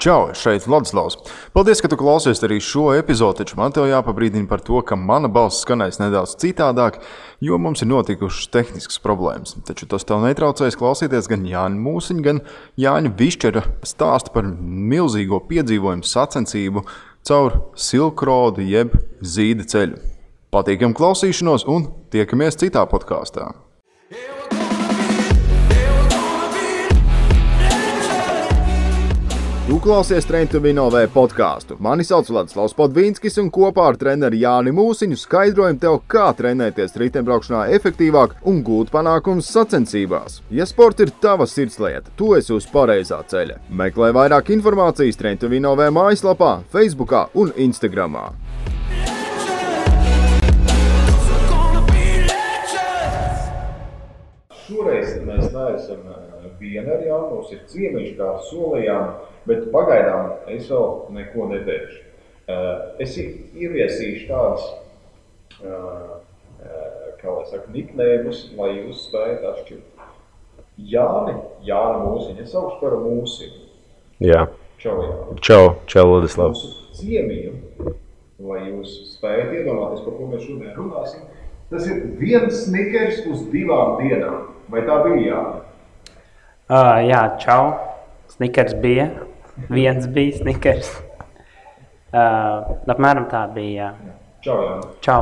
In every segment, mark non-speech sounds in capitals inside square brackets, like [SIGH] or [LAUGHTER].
Čau, šeit Vladislavs. Paldies, ka tu klausies arī šo epizodi, taču man te jāpabrīdina par to, ka mana balss skanēs nedaudz citādāk, jo mums ir notikušas tehniskas problēmas. Taču tas tev netraucēs klausīties gan Jāņa Mūsiņa, gan Jāņa Bišķera stāstu par milzīgo piedzīvojumu sacensību caur Silkrodu jeb Zīda ceļu. Patīkam klausīšanos un tiekamies citā podkāstā! Tu klausies Trendovinovēja podkāstu. Mani sauc Vladislavs Podvīnskis, un kopā ar treneri Jāni Mūsiņu skaidrojam tev, kā trenēties riteņbraukšanā efektīvāk un gūt panākumus sacensībās. Ja sports ir tava sirdslieta, tu esi uz pareizā ceļa. Meklē vairāk informācijas Trendovinovēja mājaslapā, Facebook un Instagram. Šoreiz mēs neesam vieni ar Jānu, mums ir ciemiņš, kā solījām. Bet pagaidām es vēl neko neteikšu. Eh, es ieviesīšu tādus, eh, eh, kā lai saka, niknēmus, lai jūs spējat atšķirt. Jāni, Jāni mūsiņi, es saukšu par mūsiņu. Jā. Čau, Jāni. Čau, čau, Ladislavs. Mūsu ciemiņu, lai jūs spējat iedomāties, par ko mēs šodien runāsim. Tas ir viens snikers uz divām dienām. Vai tā bija Jāni? Uh, jā, čau. Snikers bija. Viens bija snikers. Uh, apmēram tā bija. Čau, Jāni. Čau.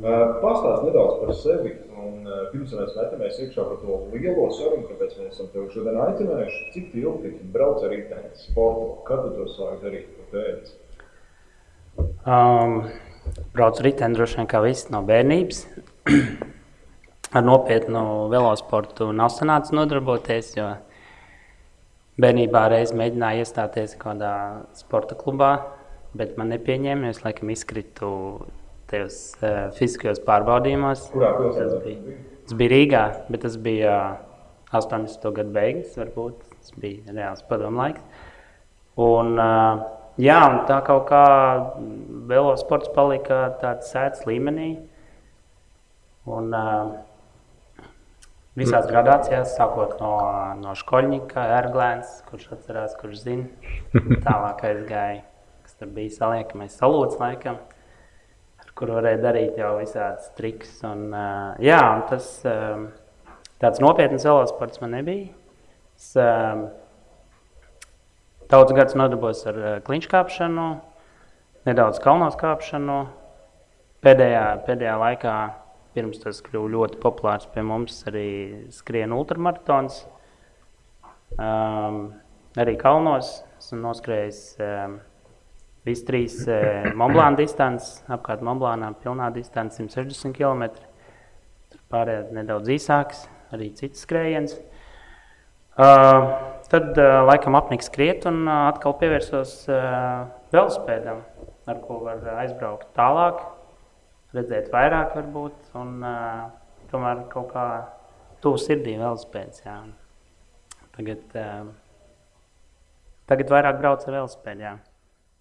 Uh, Pastāst nedaudz par sevi. Un, uh, pirms mēs metamies iekšā par to lielo sarunu, kāpēc mēs esam tevi šodien aicinājuši, cik ilgi tu brauc ar riteni sportu? Kad tu to sāki darīt? Kāpēc? Um, braucu riteni droši vien kā viss no bērnības. [CLEARS THROAT] ar nopietnu velosportu nav sanācis nodarboties, jo Bērnībā reiz mēģināju iestāties kādā sporta klubā, bet man nepieņēma. Es laikam izkritu tajos uh, fiziskajos pārbaudījumos. Kurā pilsētā? Tas bija, tas bija Rīgā, bet tas bija uh, 80. gadu beigas, varbūt tas bija reāls padomu laiks. Un, uh, jā, un tā kaut kā velosports palika tāds sēdz līmenī. Un, uh, Visās gradācijās, sākot no, no Škoļņika, Erglēns, kurš atcerās, kurš zina. [LAUGHS] Tālāk aizgāja, kas tur bija saliekamais salūts laikam, ar kuru varēja darīt jau visādas triks. Un, uh, jā, un tas um, tāds nopietns velosports man nebija. Es um, daudz gadus nodarbojos ar uh, kliņškāpšanu, nedaudz kalnos kāpšanu. Pēdējā, pēdējā laikā Pirms tas kļuva ļoti populārs pie mums, arī skrien ultramaratons. Um, arī kalnos esmu noskrējis um, visas trīs uh, Monblāna distances, apkārt Monblānām pilnā distance 160 km. Tur pārējā nedaudz īsāks, arī cits skrējiens. Uh, tad uh, laikam apniks skriet un uh, atkal pievērsos uh, velospēdam, ar ko var aizbraukt tālāk redzēt vairāk, varbūt, un uh, tomēr kaut kā tuvu sirdī vēl spēc. Jā. Tagad, uh, tagad vairāk brauc ar velospēdu.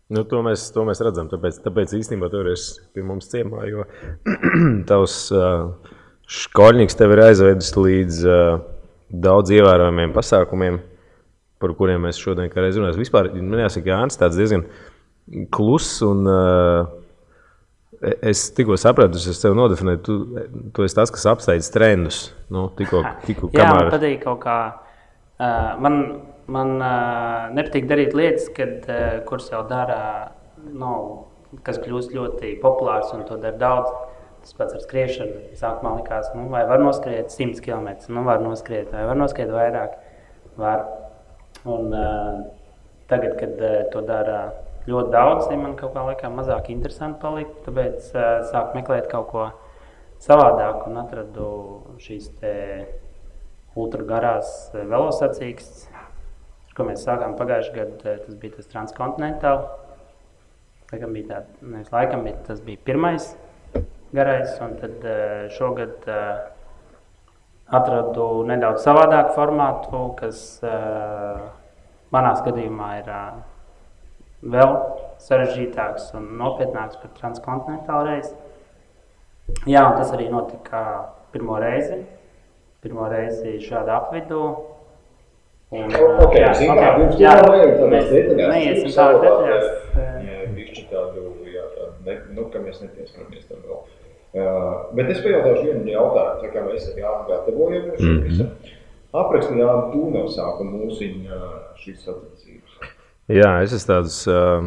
Nu, to, mēs, to mēs redzam. Tāpēc, tāpēc īstenībā tur ir pie mums ciemā. Jo [CLEARS THROAT] tavs uh, skolnieks tev ir aizvedis līdz uh, daudz ievērojamiem pasākumiem, par kuriem mēs šodien runājam. Vispār, man jāsaka, Jānis tāds diezgan kluss un uh, Es tikko sapratu, es tev nodefinēju, tu, tu esi tas, kas apsteidz trendus. Nu, tikko, tikko, Jā, kamēr... man patīk kaut kā. Uh, man man uh, nepatīk darīt lietas, kad, uh, kuras jau dara, nu, kas kļūst ļoti populārs un to dara daudz. Tas pats ar skriešanu. Sākumā likās, nu, vai var noskriet 100 km, nu, var noskriet, vai var noskriet vairāk. Var. Un, uh, tagad, kad uh, to dara ļoti daudz, ja man kaut kā laikā mazāk interesanti palika. Tāpēc uh, sāku meklēt kaut ko savādāku un atradu šīs ultragarās velosacīgas, ko mēs sākām pagājušajā gadā. Tas bija tas transkontinentāls. Laikam bija, tā, nevis laikam, bet tas bija pirmais garais, un tad šogad atradu nedaudz savādāku formātu, kas manā skatījumā ir vēl sarežģītāks un nopietnāks par transkontinentālu reizi. Jā, un tas arī notika pirmo reizi. Pirmo reizi šādā apvidū. Un, Ok, jā, zin ok, kā, pirms jā, neejam tādās mēs. Neiesim tādā detaļās. Jā, bišķi tādu, jā, tādu, ne, nu, ka mēs nepieskaramies tam vēl. Uh, bet es pajautāšu vienu jautājumu, tā kā mēs ar Jānu gatavojamies. Mm -hmm. Aprakstījām sākuma mūsiņa šīs sacensības. Jā, es esmu tādus uh,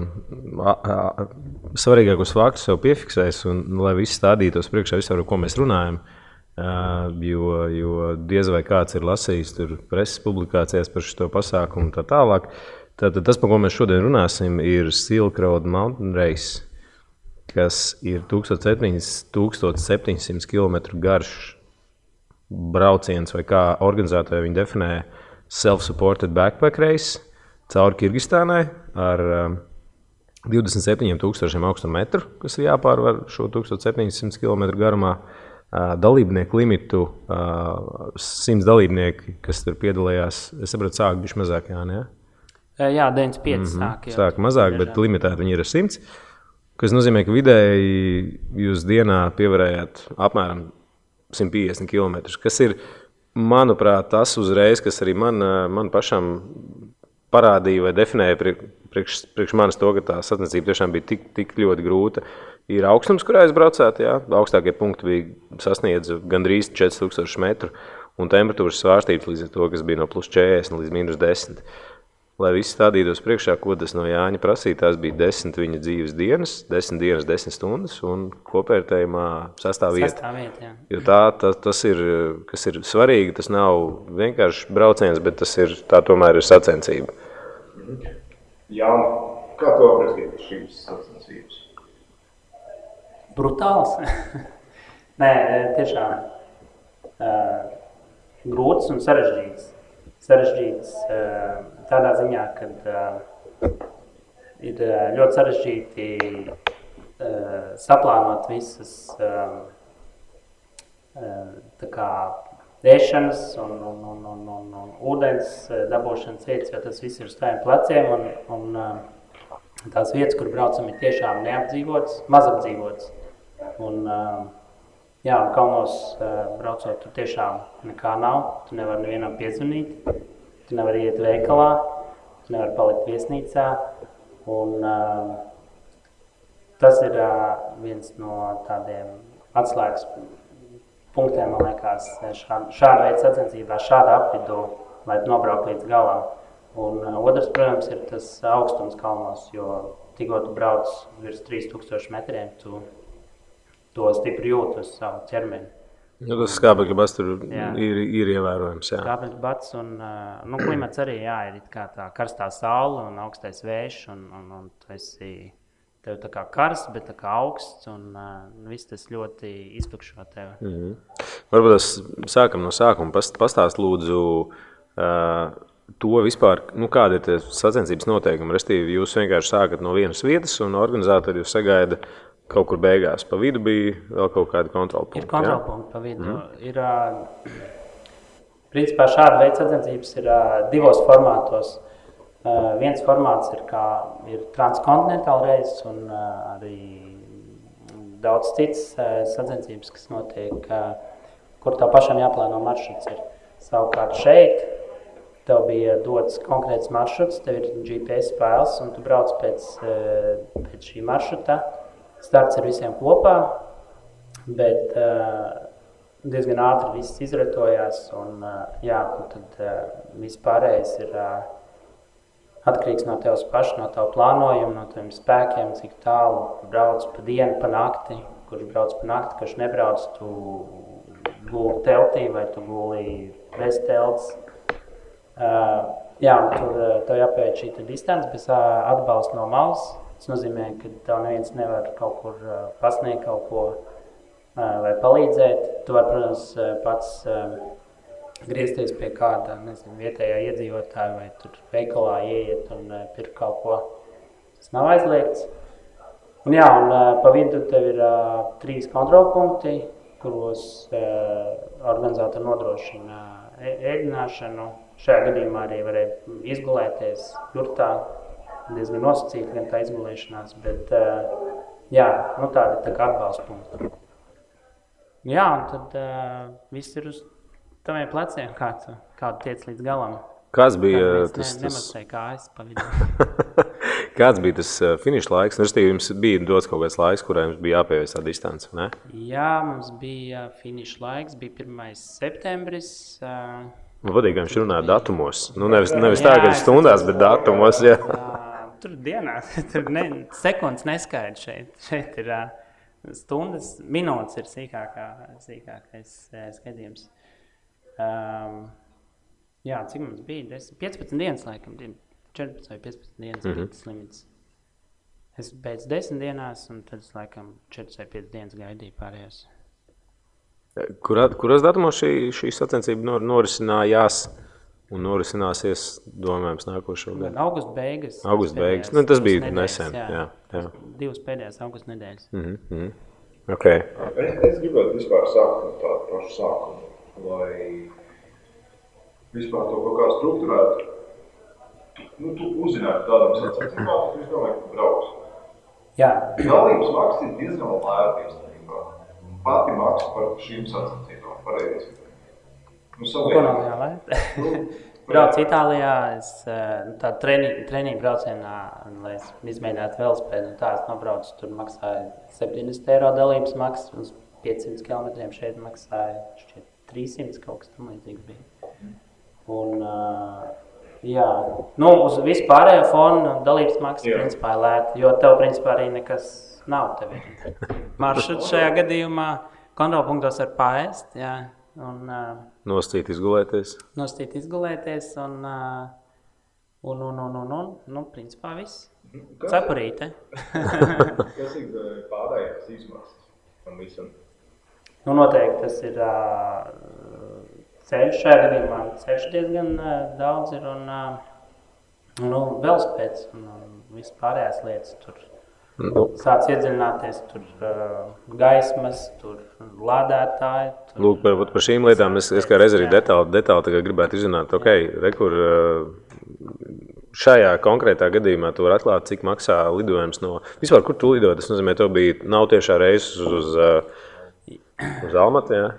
svarīgākos faktus jau piefiksējis, un lai viss stādītos priekšā, vispār, ar ko mēs runājam. Uh, jo, jo diez vai kāds ir lasījis preses publikācijās par šo pasākumu un tā tālāk. Tātad tas, par ko mēs šodien runāsim, ir Silk Road Mountain Race, kas ir 1700 km garš brauciens, vai kā organizētāji viņu definē, self-supported backpack race cauri Kirgistānai ar um, 27,000 augstu metru, kas ir jāpārvar šo 1700 km garumā. Uh, dalībnieku limitu, uh, 100 dalībnieki, kas tur piedalījās, es saprotu, sāk bija mazāk. Jā, ne? Jā, 95 mm -hmm. sāk. jau. Sāk mazāk, bet limitēti viņi ir ar 100. Tas nozīmē, ka vidēji jūs dienā pievarējāt apmēram 150 km. Kas ir, manuprāt, tas uzreiz, kas arī man, man pašam parādīja vai definēja priekš, priekš, manis to, ka tā sacensība tiešām bija tik, tik ļoti grūta. Ir augstums, kurā es braucētu, jā, augstākie punkti bija sasniedz gandrīz 4000 metru, un temperatūras svārstības līdz to, kas bija no plus 40 līdz minus 10. Lai viss stādītos priekšā, ko tas no Jāņa prasīja, tās bija desmit viņa dzīves dienas, desmit dienas, desmit stundas un kopvērtējumā sastāvvieta. Jo tā, tā, tas ir, kas ir svarīgi. Tas nav vienkārši brauciens, bet tas ir, tā tomēr ir sacensība. Jā, kā tu aprakstītu šīs sacensības? Brutāls. [LAUGHS] Nē, tiešām uh, grūts un sarežģīts. Sarežģīts uh, tādā ziņā, ka uh, ir uh, ļoti sarežģīti uh, saplānot visas uh, uh, tā kā ēšanas un, un, un, un, un, un ūdens uh, dabūšanas vietas, jo tas viss ir uz tādiem pleciem. Un, un, uh, tās vietas, kur braucam, ir tiešām neapdzīvotas, mazapdzīvotas. Un, uh, jā, un kalnos uh, braucot, tur tiešām nekā nav. Tu nevari nevienam piezvanīt, tu nevari iet veikalā, tu nevari palikt viesnīcā. Un, uh, tas ir uh, viens no tādiem atslēgas punktiem, man liekas, šāda, šāda veida sacensībā, šāda apvidū, lai nobrauktu līdz galam. Un uh, otrs, protams, ir tas augstums kalnos, jo tikko tu brauc virs 3000 metriem, tu to stipri jūti uz savu ķermeni. Nu, tas skābekļa bats tur Jā. ir, ir ievērojams. Jā. Kāpēc bats un nu, klimats arī jā, ir tā karstā saule un augstais vējš. Un, un, un tu esi tev tā kā karsts, bet tā kā augsts un uh, viss tas ļoti iztukšo tevi. Mhm. Varbūt tas sākam no sākuma. Past- Pastāst lūdzu uh, to vispār, nu, kāda ir sacensības noteikumi. Restīvi, jūs vienkārši sākat no vienas vietas un organizatori jūs sagaida kaut kur beigās. Pa vidu bija vēl kaut kāda kontrola punkta. Ir kontrolpunkti pa vidu. Mm. Ir, uh, principā šāda veida sacensības ir uh, divos formātos. Uh, viens formāts ir, kā, ir transkontinentāla reizes un uh, arī daudz citas uh, sacensības, kas notiek, uh, kur tev pašam jāplāno maršruts. Ir. Savukārt šeit tev bija dots konkrēts maršruts, tev ir GPS fails un tu brauc pēc, uh, pēc šī maršruta. Starts ir visiem kopā, bet uh, diezgan ātri viss izratojās. Un, uh, jā, un tad uh, viss pārējais ir atkarīgs no tevis paša, no tava plānojuma, no taviem spēkiem, cik tālu brauc pa dienu, pa nakti. Kurš brauc pa nakti, kurš nebrauc, tu guli teltī vai tu guli bez telts. Uh, jā, tur tev jāpēc šī distance bez uh, atbalsta no malas. Tas nozīmē, ka tev neviens nevar kaut kur uh, pasniegt kaut ko uh, vai palīdzēt. Tu vari, protams, pats uh, griezties pie kāda nezinu, vietējā iedzīvotāja vai tur veikalā ieiet un uh, pirkt kaut ko. Tas nav aizliegts. Un, jā, un uh, pa vidu tev ir uh, trīs kontrolpunkti, kuros uh, organizatori nodrošina ē- ēdināšanu. Šajā gadījumā arī varēja izgulēties jurtā, diezgan nosacīta gan tā izgulēšanās, bet uh, jā, nu, tādi tā kā atbalsta punkti. Jā, un tad uh, viss ir uz taviem pleciem, kā tu, kā tu tiec līdz galam. Kāds bija uh, mēs tas, ne- tas, kājas [LAUGHS] kāds bija tas uh, finiša laiks? Nu, restīvi, jums bija dots kaut kāds laiks, kurā jums bija jāpievērs tā distance. Ne? Jā, mums bija finiša laiks, bija 1. septembris. ā, Man patīk, ka viņš runā datumos. Nu, nevis, nevis Jā, tā, ka stundās, bet datumos. Jā. ā, Tur dienās, [LAUGHS] tur ne, sekundes neskaidrs šeit. Šeit ir stundas, minūtes ir sīkākā, sīkākais skatījums. Um, jā, cik mums bija? 10, 15 dienas, laikam, bija 14 vai 15 dienas Mhm. bija tas limits. Es beidzu 10 dienās, un tad es laikam 4 vai 5 dienas gaidīju pārējās. Kurā, kuros datumos šī, šī sacensība nor, norisinājās un norisināsies, domājams, nākošo gadu? Augusta beigas. Augusta beigas. Nu, tas bija nedēļas, nesen, jā, jā. Divas pēdējās augusta nedēļas. Mm -hmm. okay. Es, es gribētu vispār sākt no tāda paša sākuma, lai vispār to kaut kā struktūrētu. Nu, tu uzzinātu tādam sacensībām, kā tu domāji, ka brauks. Jā, Dalības maksa ir diezgan lēta īstenībā. Pati maksa par šīm sacensībām, pareizi. Nu, ko nav salīdzināt. jālēt. Braucu Itālijā, es eh, nu, tādu treniņu, treniņu braucienā, un, lai es izmēģinātu velospēdu, un tā es nobraucu, tur maksāja 70 eiro dalības maksa, uz 500 km šeit maksāja šķiet 300 kaut kas tam līdzīgs bija. Un, uh, jā, nu, uz vispārējo fonu dalības maksa Jā. principā ir lēta, jo tev principā arī nekas nav. [LAUGHS] Maršruts šajā gadījumā, kontrolpunktos var paēst, jā, un uh, Nostīt, izgulēties. nostīt izgulēties, un, un, un, un, un, un, nu, principā viss. Cepurīte. [LAUGHS] Kas ir pārējās izmaksas tam visam? Nu, noteikti tas ir uh, ceļš šajā gadījumā. Ceļš diezgan uh, daudz ir un uh, nu, velospēds un uh, viss pārējās lietas. Tur Nu, sāc iedziļināties, tur uh, gaismas, tur lādētāji. Tur, Lūk, par, par šīm lietām es, es kā reiz arī detāli, detāli gribētu izzināt, ok, rekur, šajā konkrētā gadījumā tu vari atklāt, cik maksā lidojums no, vispār, kur tu lido, tas nozīmē, to bija, nav tiešā reizes uz, uz, uz Almatu, jā?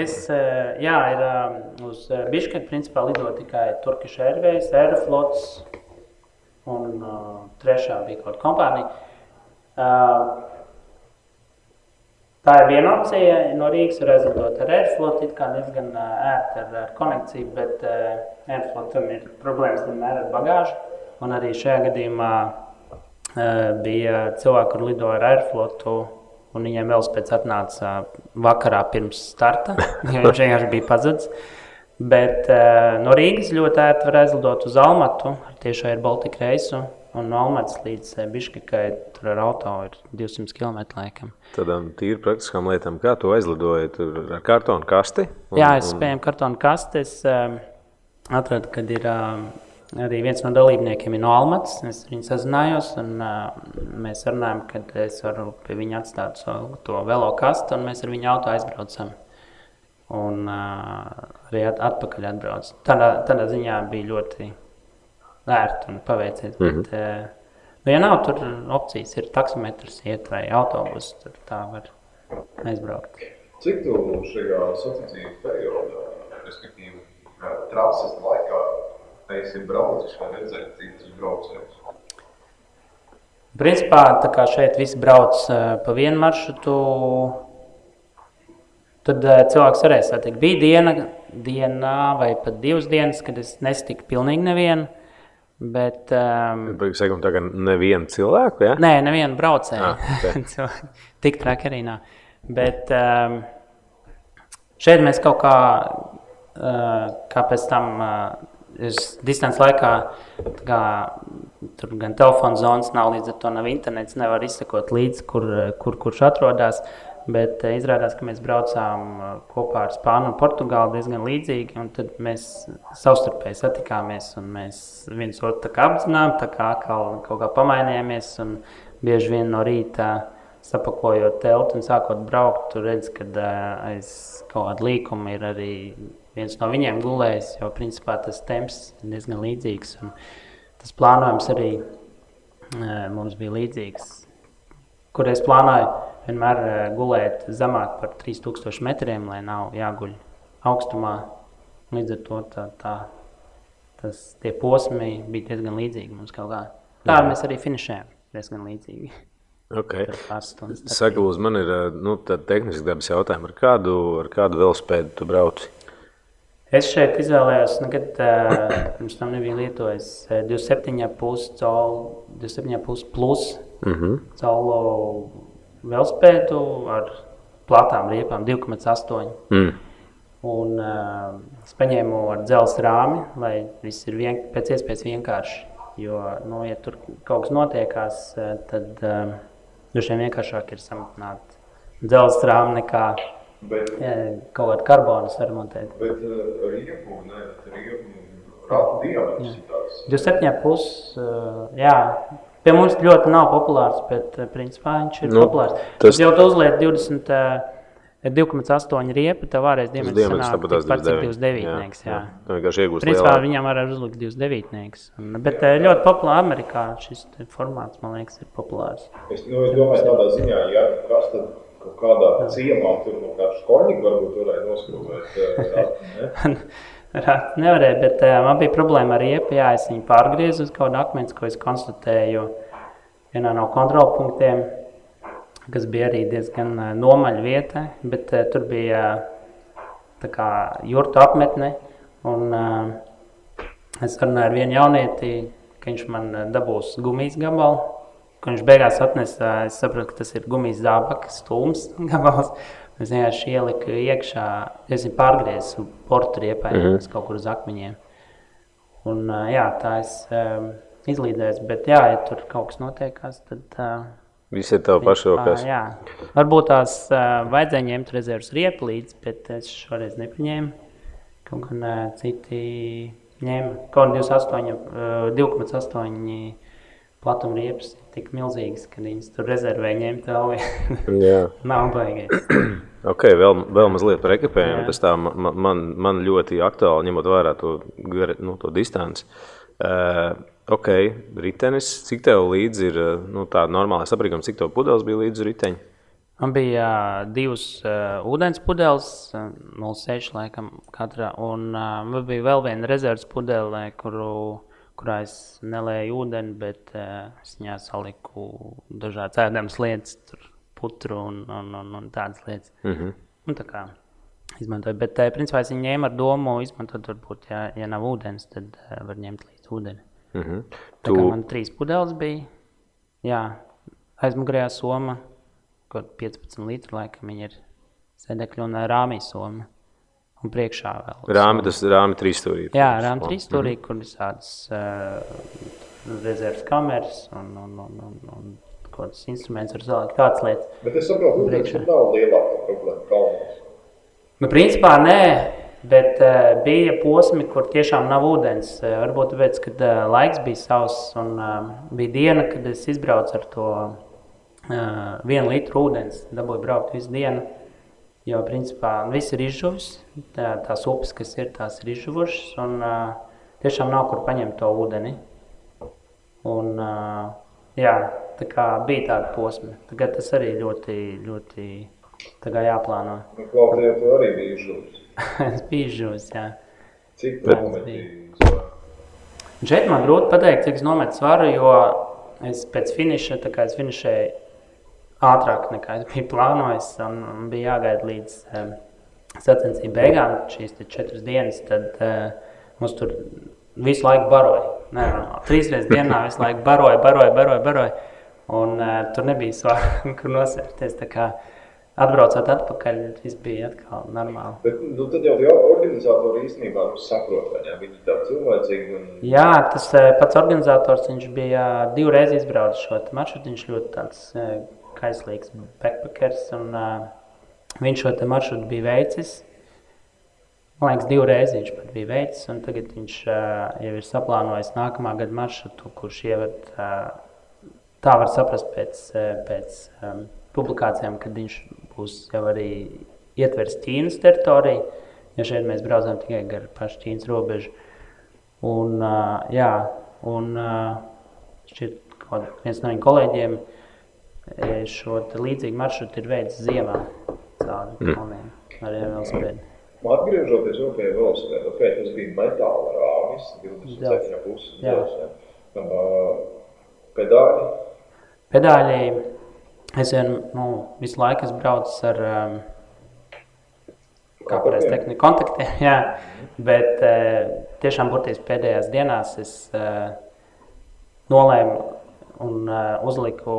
Es, eh, jā, ir uz Biškeku principā lido tikai Turkish Airways, Aeroflots un trešā bija kaut kompānija. Tā ir viena opcija. No Rīgas var aizlidot ar Aeroflot, it kā diezgan ērti ar, ar konekciju, bet uh, Aeroflotam ir problēmas vienmēr ar bagāžu. Un arī šajā gadījumā bija cilvēki, kur lido ar Aeroflotu. Un viņiem vēl pēc atnāca vakarā pirms starta, [LAUGHS] jo viņš vienkārši bija pazudis. Bet no Rīgas ļoti ērti var aizlidot uz Almatu ar tiešo ir Baltika reisu. Un no Almatas līdz uh, Biškekai tur ar auto ir 200 km laikam. Tādām tīri praktiskām lietām, kā tu aizlidoji tur ar kartonu kasti? Un- Jā, es un- spēju kartonu kastes. Um, atradu, kad ir um, arī viens no dalībniekiem no Almatas. Es viņu sazinājos, un uh, mēs runājam, ka es varu pie viņa atstāt savu to velo kastu, un mēs ar viņu auto aizbraucam. Un uh, arī at atpakaļ atbrauc. Tādā, tādā ziņā bija ļoti ērti un paveicies. Mm -hmm. bet, uh, nu, ja nav tur opcijas, ir taksometrs, iet vai autobus, tad tā var aizbraukt. Cik tu šajā sacensību periodā, respektīvi eh, trases laikā, esi braucis vai redzējis citus braucējus? Principā tā kā šeit viss brauc uh, pa vienu maršrutu, tad cilvēks varēs satikt. Bija diena, diena vai pat divas dienas, kad es nesatiku pilnīgi nevienu. Bet, um, Sakam, tā kā nevienu cilvēku, ja? nē, nevienu braucēju. Ah, ok. [LAUGHS] Cilvēki Tik traki arī nav. Bet um, šeit mēs kaut kā, uh, kā pēc tam, uh, distances laikā, kā, tur gan telefona zonas nav, līdz ar to nav internets, nevar izsekot līdzi, kur, kur kurš atrodas. Bet uh, izrādās, ka mēs braucām uh, kopā ar Spāniju un Portugāli diezgan līdzīgi. Tad mēs savstarpēji satikāmies un mēs viens otru apzinājām, tā kā atkal kaut kā pamainījāmies. Bieži vien no rīta sapakojot telti un sākot braukt, tur redz, ka aiz kaut kāda līkuma ir arī viens no viņiem gulējis. Jo principā tas temps ir diezgan līdzīgs. un Tas plānojums arī mums bija līdzīgs kur es plānoju vienmēr eh, gulēt zemāk par 3000 metriem, lai nav jāguļ augstumā. Līdz ar to tā, tā, tas, tie posmi bija diezgan līdzīgi mums kaut kā. Tā mēs arī finišējām diezgan līdzīgi. Okay. Saka, Lūdzu, man ir ā, nu, tāda tehniska dabas jautājuma. Ar kādu, ar kādu velospēdu tu brauci? Es šeit izvēlējos, nekad uh, [COUGHS] pirms tam nebiju lietojis uh, 27,5 colu, 27,5 plus Mm -hmm. colu velospēdu ar platām riepām, 2,8. mm. Un uh, es paņēmu ar dzelzceļa rāmi, lai viss ir vien, pēc iespējas vienkārši. Jo, nu, ja tur kaut kas notiekās, eh, tad uh, droši vien vienkāršāk ir samazināt dzelzceļa rāmi nekā Bet, ja, kaut kādu karbonu saremontēt. bet uh, riepu, ne, riepu, ratu diametrs ir tāds. 27,5. Uh, jā, pie mums ļoti nav populārs, bet uh, principā viņš ir Nu, populārs. tas- jau tu uzliek 20. Uh, 2,8 riepa, tev tāpat tās tikpat, cik 29. 29. Jā, jā. Tu vienkārši iegūsi Principā lielāku. viņam var uzlikt 29. Un, bet eh, ļoti populārs Amerikā šis formāts, man liekas, ir populārs. Es, nu, es domāju, tādā ziņā, ja kas tad kaut kādā ciemā tur no kāda škorņika varbūt varēja noskrūvēt. [LAUGHS] ratu, ne? Rāt Nevarēja, bet uh, man bija problēma ar riepu. Jā, es viņu pārgriezu uz kādu akmeni, ko es konstatēju vienā no kontrolpunktiem, kas bija arī diezgan uh, nomaļa vieta. Bet uh, tur bija uh, kā jurtu apmetne. Un, uh, es runāju ar vienu jaunieti, ka viņš man dabūs gumijas gabalu. Kad viņš beigās atnesa, es sapratu, ka tas ir gumijas zābaks, stūms gabals. Es vienkārši ieliku iekšā, es viņu pārgriezu portu riepai, mm -hmm. kaut kur uz akmeņiem. Un, jā, tā es um, izlīdēju, bet jā, ja tur kaut kas notiekās, tad... Uh, Viss ir tev pašu rokās. Jā, varbūt tās uh, vajadzēja ņemt rezerves riepu līdzi, bet es šoreiz nepaņēmu. Kaut gan uh, citi ņēma. Kaut kā 2,8 uh, 2,8 platuma riepas tik milzīgas, ka viņas tur rezervē ņemt vēl. [LAUGHS] Nav baigais. [CLEARS THROAT] Ok, vēl, vēl mazliet par ekipējumu. Tas man, man, man ļoti aktuāli, ņemot vērā to, nu, to distanci. Uh, ok, ritenis. Cik tev līdzi ir uh, nu, tāda normāla saprīguma, cik tev pudeles bija līdzi riteņi? Man bija uh, divas uh, ūdens pudeles, uh, 0,6 laikam katrā. Un uh, man bija vēl viena rezerves pudele, kuru, kurā es nelēju ūdeni, bet uh, es viņā saliku dažādas ēdamas lietas, tur putru un, un, un, un tādas lietas. Mm -hmm. Un tā kā izmantoju. Bet, uh, principā, es viņu ņēmu ar domu, izmantot, varbūt, ja, ja nav ūdens, tad uh, var ņemt līdzi ūdeni. Mm -hmm. Tā kā man trīs pudeles bija. Jā, aizmugurējā soma, kaut kāda 15 litru laikam viņa ir sēdekļa un ā, rāmī soma. Un priekšā vēl. Rāmi, tas ir rāmi trīs stūrī. Jā, rāmī trīs stūrī, kur ir tādas uh, rezerves kameras un, un, un, un, un kaut kāds instruments var zālēt, kādas lietas. Bet es saprotu, ka tas nav lielākā problēma kalnos. Nu, principā nē, bet uh, bija posmi, kur tiešām nav ūdens. Uh, varbūt tāpēc, ka uh, laiks bija sauss un uh, bija diena, kad es izbraucu ar to uh, vienu litru ūdens. Dabūju braukt visu dienu. Jo, principā, viss ir izžuvis. Tā, tās upes, kas ir, tās ir izžuvušas. Un uh, tiešām nav kur paņemt to ūdeni. Un, uh, jā, tā kā bija tāda posma. Tagad tas arī ļoti, ļoti jāplāno. Nu, Klaudija, tu arī biji žūs. [LAUGHS] es biju žūs, jā. Cik momenti? Un Šeit man grūti pateikt, cik es nometu svaru, jo es pēc finiša, tā kā es finišēju ātrāk nekā es biju plānojis, un, un bija jāgaida līdz um, sacensību beigām, šīs četras dienas, tad uh, mums tur visu laiku baroja. Nē, trīs reizes dienā visu laiku baroja, baroja, baroja, baroja, un uh, tur nebija svaru, [LAUGHS] kur nosērties. Tā kā atbraucot atpakaļ, viss bija atkal normāli. Bet nu, tad jau tie organizatori īstenībā nu, saprot, vai ne? Viņi tādi cilvēcīgi un Jā, tas eh, pats organizators viņš bija divreiz izbraucis šo maršrutu. Viņš ļoti tāds eh, kaislīgs backpackers. Un, uh, viņš šo maršrutu bija veicis. Man liekas, divreiz viņš pat bija veicis. un Tagad viņš uh, jau ir saplānojis nākamā gada maršrutu, kurš ieved, uh, tā var saprast pēc, eh, pēc um, publikācijām, kad viņš būs jau arī ietvers Ķīnas teritoriju. Jo šeit mēs braucam tikai gar pašu Ķīnas robežu. Un, uh, jā, un uh, šķiet, ka viens no viņiem kolēģiem šo līdzīgu maršrutu ir veids ziemā cauri kalniem ar velospēdu. Atgriežoties pie velosipēda, okay, tas bija metāla rāmis, viss 27,5 Jā. dzelzs. jā. Uh, Pedāļi. Pedāļi es vien, nu, visu laiku esmu braucis ar um, kā pareizi teikt, kontaktiem. [LAUGHS] Jā, bet uh, tiešām burtiski pēdējās dienās es uh, nolēmu un uh, uzliku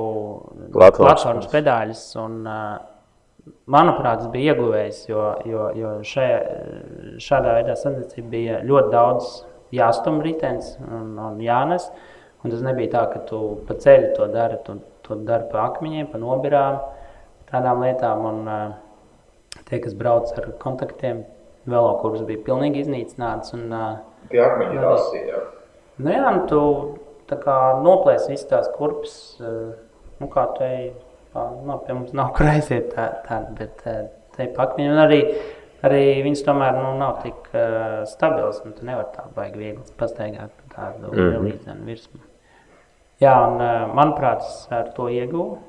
Platformas. pedāļus. Un, uh, manuprāt, tas bija ieguvējis, jo, jo, jo šajā, šādā veidā sacensība bija ļoti daudz jāstum ritenis un, un jānes. Un tas nebija tā, ka tu pa ceļu to dari, tu to dari pa akmeņiem, pa nobirām, tādām lietām. Un, uh, tie, kas brauc ar kontaktiem, velo kurs bija pilnīgi iznīcināts. Un, uh, Tie akmeņi ir asi, jā. Nu jā, nu, tu tā kā noplēsi visas tās kurpes, eh, nu kā tu ej, nu, pie mums nav kur aiziet tā, tā bet eh, te pakņi, un arī, arī viņas tomēr, nu, nav tik uh, stabils, un tu nevar tā baigi viegli pastaigāt pa tādu mm. -hmm. līdzenu virsmu. Jā, un uh, manuprāt, es ar to ieguvu,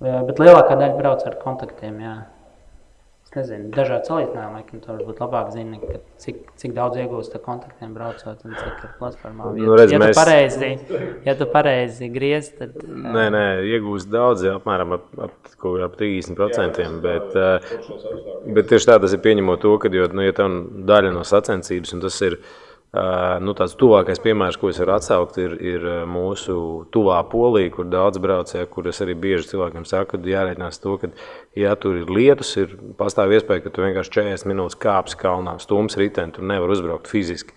Eh, bet lielākā daļa brauc ar kontaktiem, jā. Es nezinu, dažādi salīdzinājumi, laikam, tu varbūt labāk zini, ka cik, cik daudz iegūst ar kontaktiem braucot un cik ar platformām. Ja, Nu, redz, ja, mēs- tu pareizi, ja tu pareizi griez, tad Nē, nē, iegūst daudz, jā, apmēram ap, ap, ap 30%. Bet, eh, Foršos apstākļos. bet tieši tā tas ir pieņemot to, ka, jo, nu, ja tev daļa no sacensības, un tas ir eh, nu, tāds tuvākais piemērs, ko es varu atsaukt, ir, ir mūsu tuvā polija, kur daudz brauc, ja, kur es arī bieži cilvēkiem saku, ka jārēķinās to, ka, ja tur ir lietus, ir pastāv iespēja, ka tu vienkārši 40 minūtes kāpsi kalnā, stūms riteni, tu nevar uzbraukt fiziski.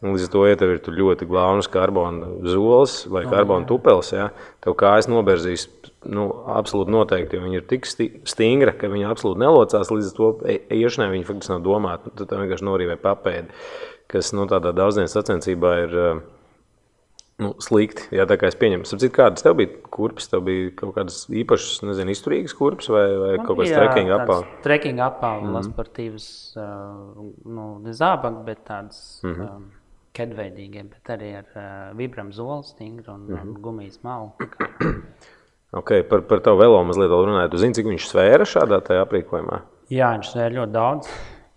Līdz ar to, ja tev ir tur ļoti glābs karbona zols vai karbona tupels, ja, tev kājas noberzīs nu, absolūti noteikti, jo viņi ir tik sti- stingri, ka viņi absolūti nelocās. Līdz ar to e- iešanai viņi faktiski nav domāti. Nu, Tad vienkārši norīvē papēdi, kas nu, tādā daudzdienas sacensībā ir uh, nu, slikti. Jā, tā kā es pieņemu, sapratu, kādas tev bija kurpes, tev bija kaut kādas īpašas, nezinu, izturīgas kurpes vai, vai Man kaut kādas bija trekking apā. Trekking apā, mm -hmm. sportīvas, uh, nu, ne zābaki, bet tādas mm. -hmm. um, kedveidīgie, bet arī ar uh, vibram zolu stingru un, mm -hmm. un gumijas malu. [CLEARS THROAT] Okay, par, par tavu velo mazliet runājot. Tu zini, cik viņš svēra šādā aprīkojumā? Jā, viņš sēž ļoti daudz,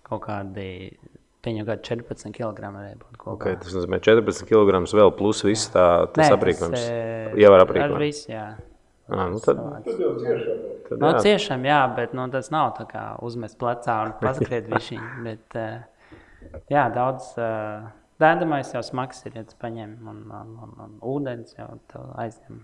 kaut kādi, pieņem kādi 14 kg varēja būt kopā. Okay, tas nozīmē 14 kg vēl plus viss tā, tas Nē, aprīkojums. eh, Jau ar Ar aprīkojumu. visu, jā. Ah, nu tad, Tad jau ciešāk. tad, No jā. ciešām, jā, bet nu, tas nav tā kā uzmest plecā un [LAUGHS] paskriet višķiņ. Bet, uh, jā, daudz uh, dēdamais jau smags ir, ja tu paņem un, un, un, un ūdens jau aizņem.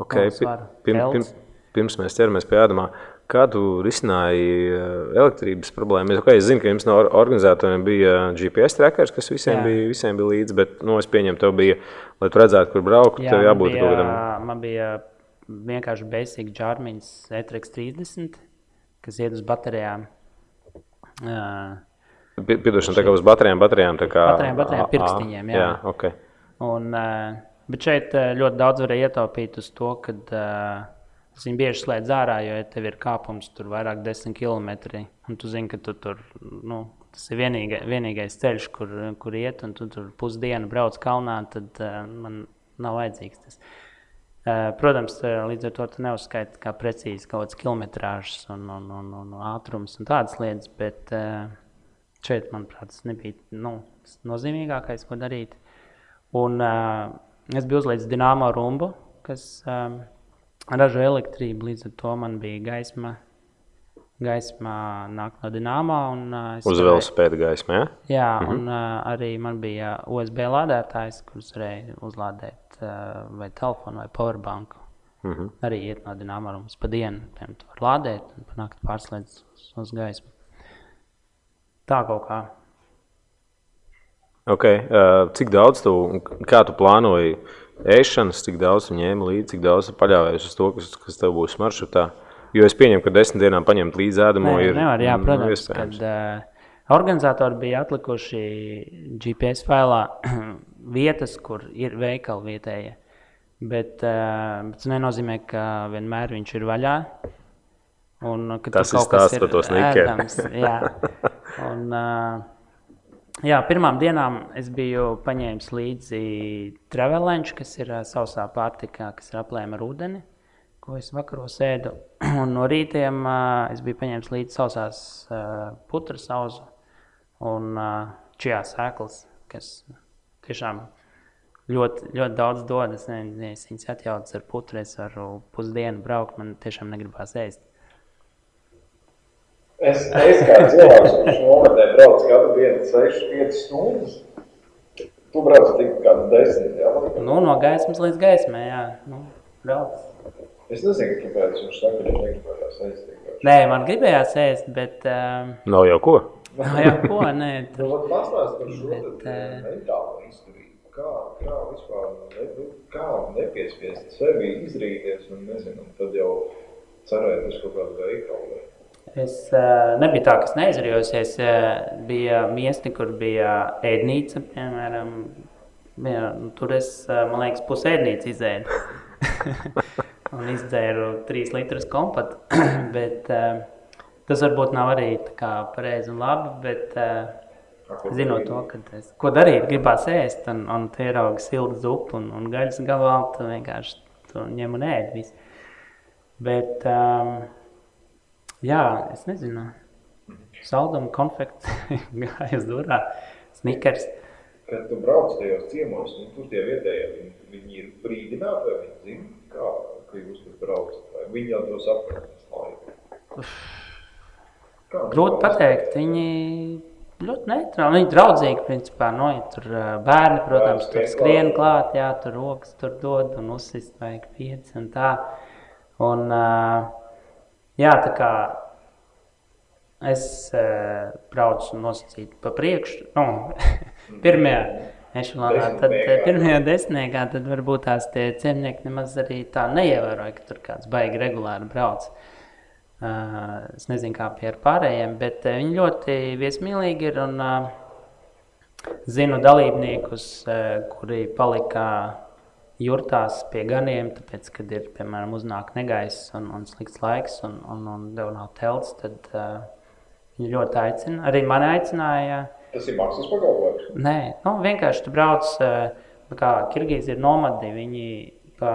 Okay, Daudz pi- svaru. pirm, Pelts. pirm, pirms mēs ķeramies pie ēdamā, kā tu risināji eh, elektrības problēmu? Es, okay, es zinu, ka jums no or- organizatoriem bija GPS trackers, kas visiem, Jā. bija, visiem bija līdzi, bet nu, es pieņemu, tev bija, lai tu redzētu, kur braukt, tev man jābūt kaut kādam. Man bija vienkārši basic Jarmins ETRX 30, kas iet uz baterijām. Uh, Pi- Piedošana, tā kā uz baterijām, baterijām. tā Kā, Baterijām, baterijām, pirkstiņiem, jā. jā okay. Un, eh, bet šeit eh, ļoti daudz varēja ietaupīt uz to, ka uh, viņi bieži slēdz ārā, jo, ja tev ir kāpums tur vairāk desmit km, un tu zini, ka tu tur, nu, tas ir vienīgais, vienīgais ceļš, kur, kur iet, un tu tur pusdienu brauc kalnā, tad uh, man nav vajadzīgs tas. Uh, protams, eh, līdz ar to tu neuzskaiti kā precīzi kaut kāds kilometrāžs un, un, un, un ātrums un tādas lietas, bet uh, šeit, manuprāt, tas nebija nu, tas nozīmīgākais, ko darīt. Un, uh, es biju uzlicis dīnāmo rumbu, kas um, ražo elektrību. Līdz ar to man bija gaisma. Gaisma nāk no dīnāmā. Uh, Uz velospēda gaisma. Ja? Jā, mm -hmm. un uh, arī man bija USB lādētājs, kurš varēja uzlādēt uh, vai telefonu vai powerbanku. Mm -hmm. Arī iet no dīnāmā rumbas pa dienu. Piemēram, tu vari lādēt un pa nakti pārslēdz uz, uz gaismu. Tā kaut kā. Okay. Uh, cik daudz tu, tu plānoji ēšanas, cik daudz tu ņēmi līdzi, cik daudz tu paļāvies uz to, kas, kas tev būs maršrutā? Jo es pieņemu, ka desmit dienām paņemt līdzi ēdamo Nē, ir nevar, jā, mm, protams, kad uh, organizatori bija atlikuši GPS failā [CLEARS THROAT] vietas, kur ir veikali vietējie. Bet uh, bet tas nenozīmē, ka vienmēr viņš ir vaļā. Un, Tas ir stāsts par to sniķeri. ēdams, Jā, [LAUGHS] un, uh, jā, pirmām dienām es biju paņēmis līdzi travelenču, kas ir sausā pārtikā, kas ir aplēma ar ūdeni ko es vakaros ēdu. [CLEARS THROAT] Un no rītiem es biju paņēmis līdzi sausās uh, putras auzu un čijā sēklas, kas tiešām ļoti, ļoti daudz dod. Es viņas atjaucu ar putru, es varu pusdienu braukt, man tiešām negribās ēst. Es, es kā cilvēks, kurš nometnē brauc katru dienu 6-5 stundas, tu brauc tik kādas 10, jā? Nu, no gaismas līdz gaismai, jā. Nu, brauc. Es nezinu, kāpēc viņš saka, ka viņš negribējās ēst. Nē, man gribējās ēst, bet... Uh, Nav jau ko. jā, ko, nē, [LAUGHS] Nu, vat pastāst par šo Bet, tad, eh, mentālo izturību. Kā, kā vispār, ne, nu, kā nepiespiest sevi izrīties un nezinu, un tad jau cerēt uz kaut kādu veikalu. Es uh, nebiju tā, kas neizrījos. Es uh, biju miesti, kur bija ēdnīca, piemēram. Bija, nu, tur es, uh, man liekas, pusi ēdnīca izēdu. [LAUGHS] un izdzēru trīs litrus kompatu. [CLEARS THROAT] bet uh, tas varbūt nav arī pareizi un labi, bet uh, zinot to, ka es, ko darīt, gribās ēst, un, un te ir auga silta zupa un, un gaļas gabalā, tad vienkārši to ņem un ēd visu. Bet, um, jā, es nezinu, salduma konfekts [LAUGHS] gāja uz durā, snikers. Kad tu brauc tajos ciemos, nu, tur tie vietējie, viņi, viņi ir brīdināti, vai viņi zina, kā, ka jūs tur braucat, vai viņi jau to saprot visu laiku. Grūti pateikt, viņi ļoti neitrāli, viņi draudzīgi, principā, no, ja tur bērni, protams, tur skrien klāt, jā, tur rokas tur dod un uzsist vajag pieci un tā. Un, ā, jā, tā kā es ā, braucu nosacīt pa priekšu, nu, [LAUGHS] pirmajā ešalonā, tad ā, Desmitniekā. pirmajā desmitniekā, tad varbūt tās tie ciemnieki nemaz arī tā neievēroja, ka tur kāds baigi regulāri brauc. Uh, es nezinu, kā pie pārējiem, bet uh, viņi ļoti viesmīlīgi ir. Un, uh, zinu dalībniekus, uh, kuri palika jurtās pie ganiem, tāpēc, kad ir piemēram uznāk negaiss un, un slikts laiks, un, un, un tev nav telts, tad uh, viņi ļoti aicina. Arī mani aicināja. Tas ir maksas pakalpojums. Nē, nu, vienkārši tu brauc, uh, kā Kirgīzi ir nomadi, viņi pa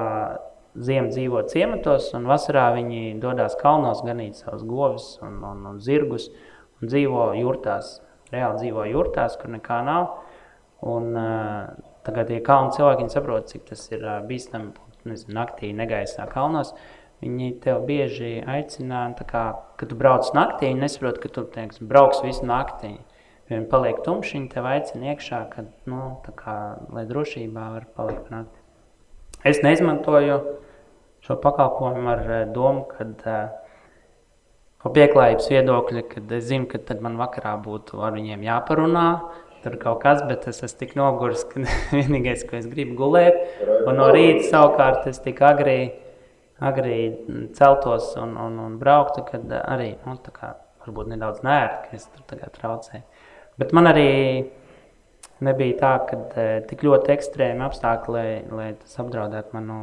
ziemu dzīvo ciematos, un vasarā viņi dodas kalnos ganīt savus govis un, un, un zirgus, un dzīvo jurtās, reāli dzīvo jurtās, kur nekā nav. Un, uh, tagad, ja kalnu cilvēki saprot, cik tas ir bīstami nezinu, naktī negaisā kalnos, viņi tev bieži aicina, kā, kad tu brauc naktī, viņi nesaprot, ka tu teiks, brauks visu naktī. Viņi paliek tumši, viņi tev aicina iekšā, kad, nu, kā, lai drošībā var palikt par nakti. Es neizmantoju šo pakalpojumu ar domu, ka no pieklājības viedokļa, kad es zinu, ka tad man vakarā būtu ar viņiem jāparunā. Tur kaut kas, bet es esmu tik noguris, ka [LAUGHS] vienīgais, ko es gribu gulēt, un no rīta savukārt es tik agri, agri celtos un, un, un brauktu, kad arī, nu, tā kā varbūt nedaudz nērti, ka es tur tagad traucēju. Bet man arī nebija tā, ka uh, tik ļoti ekstrēmi apstākļi, lai, lai tas apdraudētu manu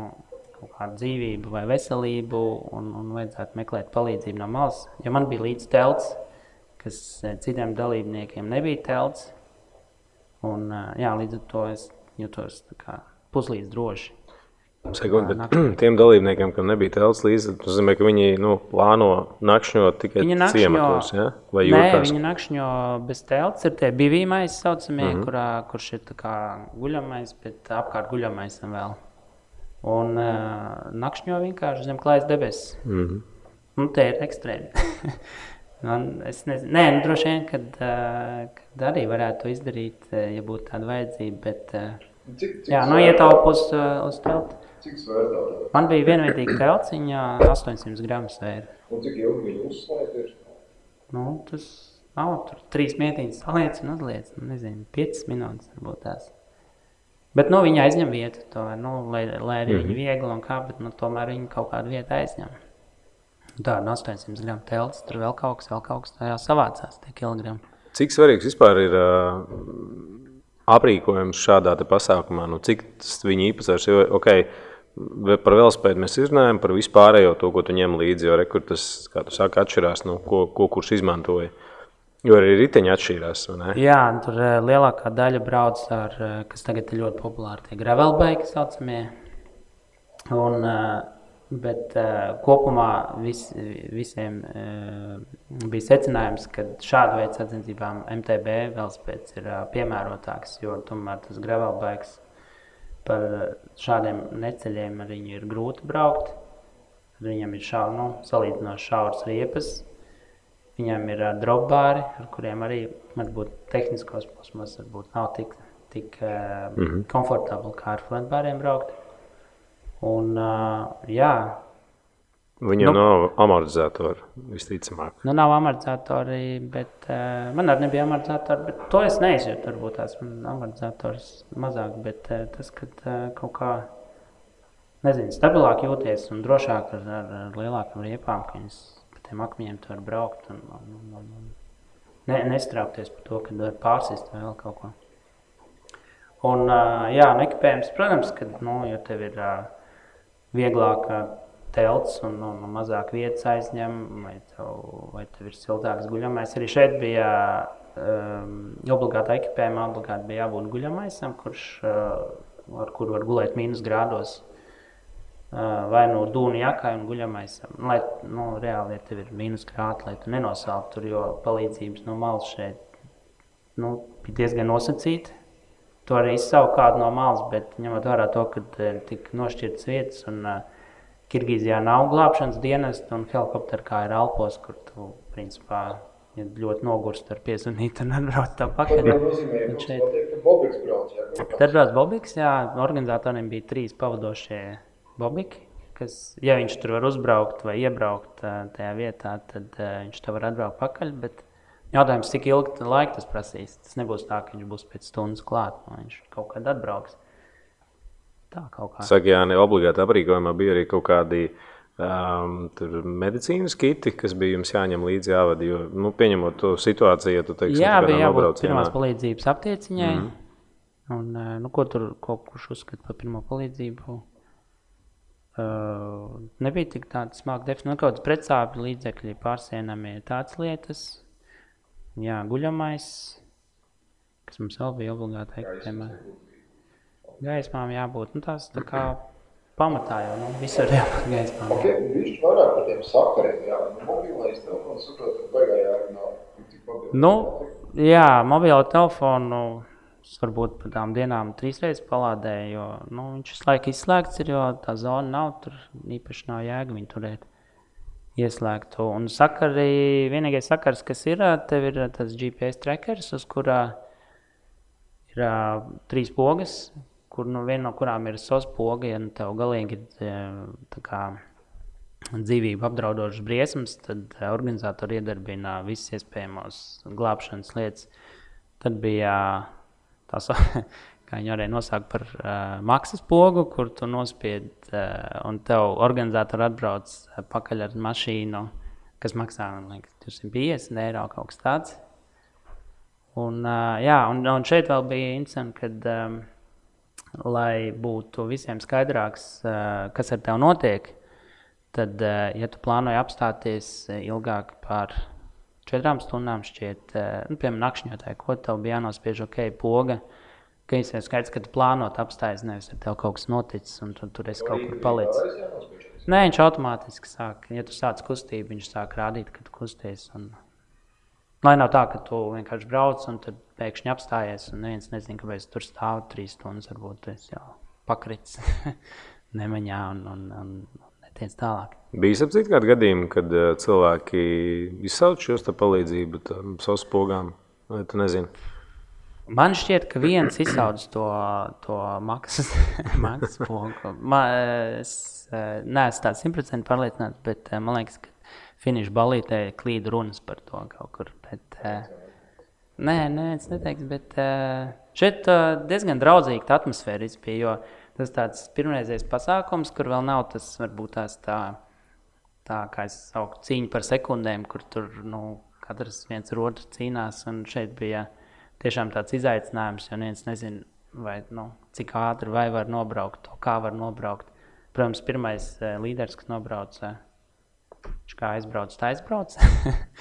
kaut kādu dzīvību vai veselību, un, un vajadzētu meklēt palīdzību no malas. Jo man bija līdz telts, kas uh, citiem dalībniekiem nebija telts. Un, jā, līdz ar to es jutos puslīdz droši. Sekundi, bet [CLEARS THROAT] tiem dalībniekiem, kam nebija telts līdzi, tas nozīmē, ka viņi nu, plāno nakšņot tikai nakšņo- ciematos, ja? vai Nē, jūtās. viņi nakšņo bez telts. Ir tie bivīmais, saucamie, mm. -hmm. kurā, kurš ir kā guļamais, bet apkārt guļamais vēl. Un uh, nakšņo vienkārši zem klājas debesis. Mm -hmm. Nu, tie ir ekstrēmi. [LAUGHS] Man, es nezinu, Nē, nu, droši vien, kad, kad arī varētu to izdarīt, ja būtu tāda vajadzība. Bet, uh, Cik, cik jā, nu, ietaupu uz, telti. Cik svērtā? Man bija vienveidīga telciņa, 800 gramu svēra. Un cik ilgi viņi uzslēgt ir? Nu, tas nav tur trīs mietiņas saliec un uzliec, nu, nezinu, piecas minūtes varbūt tās. Bet, nu, viņi aizņem vietu, to, nu, lai, lai arī mm -hmm. viņi viegli un kā, bet, nu, tomēr viņi kaut kādu vietu aizņem. Tā, no 800 gramu telts, tur vēl kaut kas, vēl kaut kas tajā savācās, tie kilogrami. Cik svarīgs vispār ir uh, aprīkojums šādā pasākumā? Nu, cik tas viņa īpatsvars ir? Okay, par velospēdu mēs izrunājam, par vispārējo to, ko tu ņem līdzi. Jo rekur tas, kā tu saki, atšķirās no ko, ko kurš izmantoja. Jo arī riteņi atšķīrās. Jā, tur lielākā daļa brauc ar, kas tagad ir ļoti populāri, tie gravelbike saucamie. Un, eh, Bet uh, kopumā vis, visiem uh, bija secinājums, ka šāda veida sacensībām MTB velospēds ir uh, piemērotāks, jo tomēr tas gravelbikes par šādiem neceļiem arī ir grūti braukt. Viņam ir šau, nu, salīdzinoši šauras riepas, viņam ir uh, dropbāri, ar kuriem arī varbūt tehniskos posmos varbūt nav tik, tik uh, mm -hmm. komfortabli kā ar flatbāriem braukt. Un, uh, jā, Viņam nu, nav amortizatori, visticamāk. Nu, nav amortizatori, bet uh, man arī nebija amortizatori. To es neizjūtu. Varbūt tās amortizators mazāk, bet uh, tas, ka uh, kaut kā nezinu, stabilāk jūties un drošāk ar, ar, ar lielākām riepām, ka viņas pa tiem akmeņiem var braukt un, un, un, un ne, nestraukties par to, ka var pārsist vēl kaut ko. Un, uh, jā, nekipējums, protams, ka, nu, ja tev ir uh, vieglāk telts un, un, mazāk vietas aizņem, vai tev, vai tev ir siltāks guļamais. Arī šeit bija um, obligāti ekipējumā, obligāti bija jābūt guļamaisam, kurš, uh, ar kuru var gulēt mīnus grādos. Uh, vai no nu dūna jakai un guļamaisam. Lai, nu, reāli, ja tev ir mīnus grādi, lai tu nenosaltu tur, jo palīdzības no malas šeit nu, bija diezgan nosacīta. Tu arī izsauc kādu no malas, bet ņemot vērā to, ka ir tik nošķirtas vietas un uh, Kirgīzijā nav glābšanas dienesta un helikoptera kā ir Alpos, kur tu principā ja ļoti nogurst ar piezvanīt un atbrauc tā pakaļ. Šeit Tad brauc Bobiks, jā, organizatoriem bija trīs pavadošie Bobiki, kas, ja viņš tur var uzbraukt vai iebraukt tajā vietā, tad viņš to var atbraukt pakaļ, bet jautājums, cik ilgi laika tas prasīs. Tas nebūs tā, ka viņš būs pēc stundas klāt, viņš kaut kad atbrauks. Tā kaut kā. Saka, jā, ne obligāti aprīkojumā bija arī kaut kādi um, medicīnas kiti, kas bija jums jāņem līdzi jāvada. Jo, nu, pieņemot to situāciju, ja tu teiksi, jā, bija jābūt pirmās palīdzības aptieciņai. Mm -hmm. Un, nu, ko tur kaut kurš uzskata par pirmo palīdzību? Uh, nebija tik tāda smaga definitīva. Nu, kaut kāds pretsāpju līdzekļi pārsienami tādas lietas. Jā, guļamais, kas mums vēl bija obligāti ekipējumā gaismām jābūt. Nu, tās tā kā pamatā jau nu, visur jābūt gaismām. Ok, viņš vairāk par tiem sakariem, jā, nu, mobilais telefons, saprot, ka baigā jārunā. Nu, jā, mobilo telefonu varbūt par tām dienām trīsreiz palādēju, jo nu, viņš visu laiku izslēgts ir, jo tā zona nav, tur īpaši nav jēga viņu turēt ieslēgtu. Un sakari, vienīgais sakars, kas ir, tev ir tas GPS trackers, uz kurā ir uh, trīs pogas, kur nu, viena no kurām ir saspoga, ja nu, tev galīgi e, kā, dzīvību apdraudošas briesmas, tad organizatori iedarbina visas iespējamās glābšanas lietas. Tad bija tas, [LAUGHS] kā viņi arī nosauca par uh, maksas pogu, kur tu nospied, uh, un tev organizatori atbrauc uh, pakaļ ar mašīnu, kas maksā liekas, 250 eiro kaut kas tāds. Un, uh, jā, un, un šeit vēl bija interesanti, kad um, lai būtu visiem skaidrāks, eh, kas ar tevi notiek, tad, eh, ja tu plānoji apstāties ilgāk par četrām stundām, šķiet, nu, piemēram, nakšņotāji, ko tev bija jānospiež, ok, poga. Ka ir skaidrs, ka tu plānot apstāties, nevis ar tevi kaut kas noticis, un tu tur esi kaut kur palicis. Nē, viņš automātiski sāk, ja tu sāc kustību, viņš sāk rādīt, ka tu kusties. Un... Lai nav tā, ka tu vienkārši brauc un tad pēkšņi apstājies, un neviens nezina, kāpēc tur stāv trīs stundas. Varbūt tas jau pakrits [LAUGHS] nemaņā un, un, un netiec tālāk. Bija apcīt kādi gadījumi, kad uh, cilvēki izsauc šos palīdzību savus spogām, vai tu nezini? Man šķiet, ka viens izsauc to, to maksas, [LAUGHS] pogu. Man, es uh, neesmu tāds simtprocentīgi pārliecināts, bet uh, man liekas, ka finiša balītē klīd runas par to kaut kur. Bet, uh, nē, nē, es neteiktu, bet šeit diezgan draudzīga atmosfēra bija. Jo tas tāds pirmreizējs pasākums, kur vēl nav tas varbūt tās tā, tā kā es saucu, cīņa par sekundēm, kur tur nu, katrs viens otru cīnās. Un šeit bija tiešām tāds izaicinājums, jo neviens nezina, vai, nu, cik ātri vai var nobraukt, to, kā var nobraukt. Protams, pirmais uh, līderis, kas nobrauca Viņš kā aizbrauc, tā aizbrauc.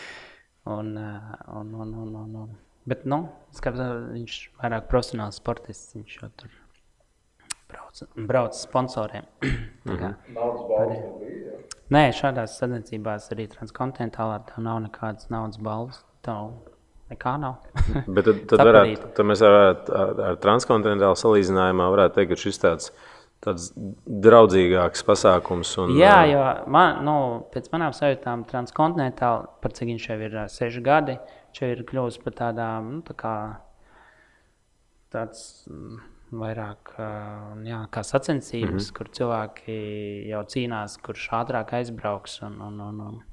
[LAUGHS] un, un, un, un, un, un. Bet nu, skapēc, viņš vairāk profesionāls sportists. Viņš jau tur brauc brauc sponsoriem. [CLEARS THROAT] Kā- Naudas balvas nebija. jā. Nē, šādās sacensībās arī transkontinentālā tev nav nekādas naudas balvas. Tev nekā nav. [LAUGHS] Bet tad, tad, varētu, tad mēs varētu ar, ar transkontinentālu salīdzinājumā varētu teikt, ka šis tāds, tāds draudzīgāks pasākums. Un, Jā, ā, jo man, nu, pēc manām sajūtām, transkontinentāli, par cik viņš jau ir ā, seši gadi, viņš ir kļuvis par tādām, nu, tā kā tāds mm, vairāk ā, jā, kā sacensības, mm -hmm. kur cilvēki jau cīnās, kurš ātrāk aizbrauks. Un, un, un, un.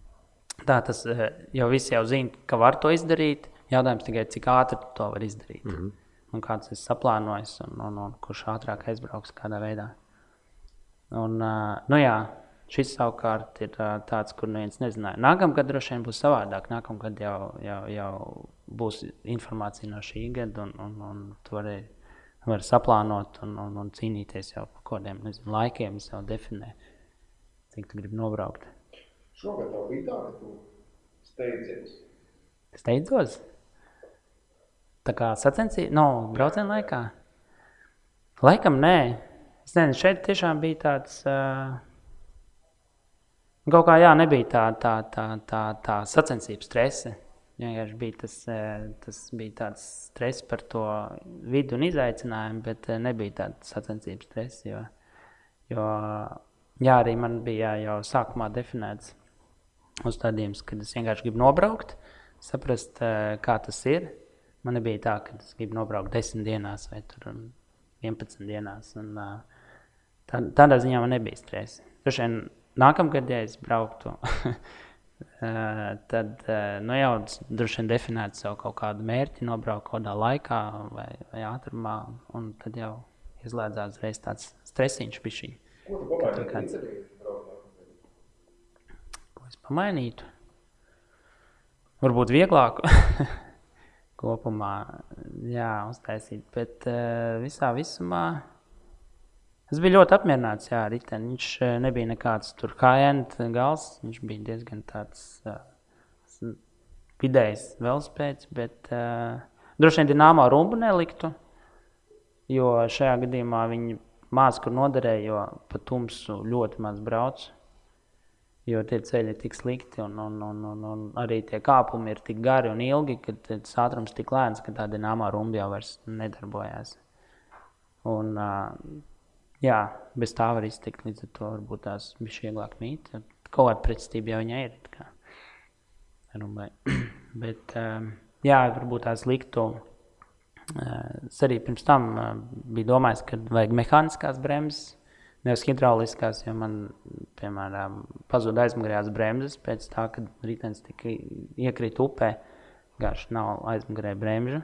Tā tas jau visi jau zina, ka var to izdarīt. Jautājums tikai, cik ātri to var izdarīt. Mm -hmm. Un kāds ir saplānojis, un, un, un kurš ātrāk aizbrauks kādā veidā. Un, uh, nu jā, šis savukārt ir uh, tāds, kur neviens nezināja. Nākamgad droši vien būs savādāk. Nākamgad jau, jau, jau būs informācija no šī gada, un, un, un tu vari, vari saplānot un, un, un cīnīties jau par kādiem nezinu, laikiem, jau definēju, cik tu gribi nobraukt. Šogad tev bija tā, ka tu steidzies. Steidzos. Tā kā sacensība, no brauciena laikā. Laikam nē. Es nezinu, šeit tiešām bija tāds. Uh, kaut kā jā, nebija tā, tā, tā, tā, tā sacensības stresa. Vienkārši bija tas, eh, tas bija tāds stress par to vidu un izaicinājumu, bet eh, nebija tāds sacensības stress. Jo, jo jā, arī man bija jā, jau sākumā definēts uzstādījums, kad es vienkārši gribu nobraukt, saprast, eh, kā tas ir. Man nebija tā, ka es gribu nobraukt desmit dienās vai tur, um, 11 dienās. Un, uh, tā, tādā ziņā man nebija stresa. Vien nākamgad, ja es brauktu, eh, [LAUGHS] tad eh, nu, jau droši vien definētu sev kaut kādu mērķi, nobraukt kaut kādā laikā vai, vai ātrumā. Un tad jau izslēdzās uzreiz tāds stresiņš, bišķiņ, Ko tu pamainīji? Kad kāds- ko es pamainītu. Varbūt vieglāk [LAUGHS] kopumā jā, uztaisīt, bet uh, visā visumā es biju ļoti apmierināts. Jā, riteni. Viņš eh, nebija nekāds tur high-end gals. Viņš bija diezgan tāds uh, vidējs velospēds, bet uh, droši vien dināmā rumbu neliktu, jo šajā gadījumā viņi maz kur noderēja, jo pa tumsu ļoti maz brauc. Jo tie ceļi ir tik slikti, un, un, un, un, un arī tie kāpumi ir tik gari un ilgi, ka tas ātrums ir tik lēns, ka tā dināmā rumba jau vairs nedarbojās. Un, jā, bez tā var iztikt. Līdz ar to varbūt tās bija vieglāk mīt. Kaut kāda pretestība jau viņai ir. rumbai. [CLEARS THROAT] Bet, jā, varbūt tās liktu. Es arī pirms tam biju domājis, ka vajag mehāniskās bremzes, nevis hidrauliskās, jo man, piemēram, pazuda aizmugurējās bremzes pēc tā, kad ritenis tika iekrita upē. Vienkārši nav aizmugurē bremžu.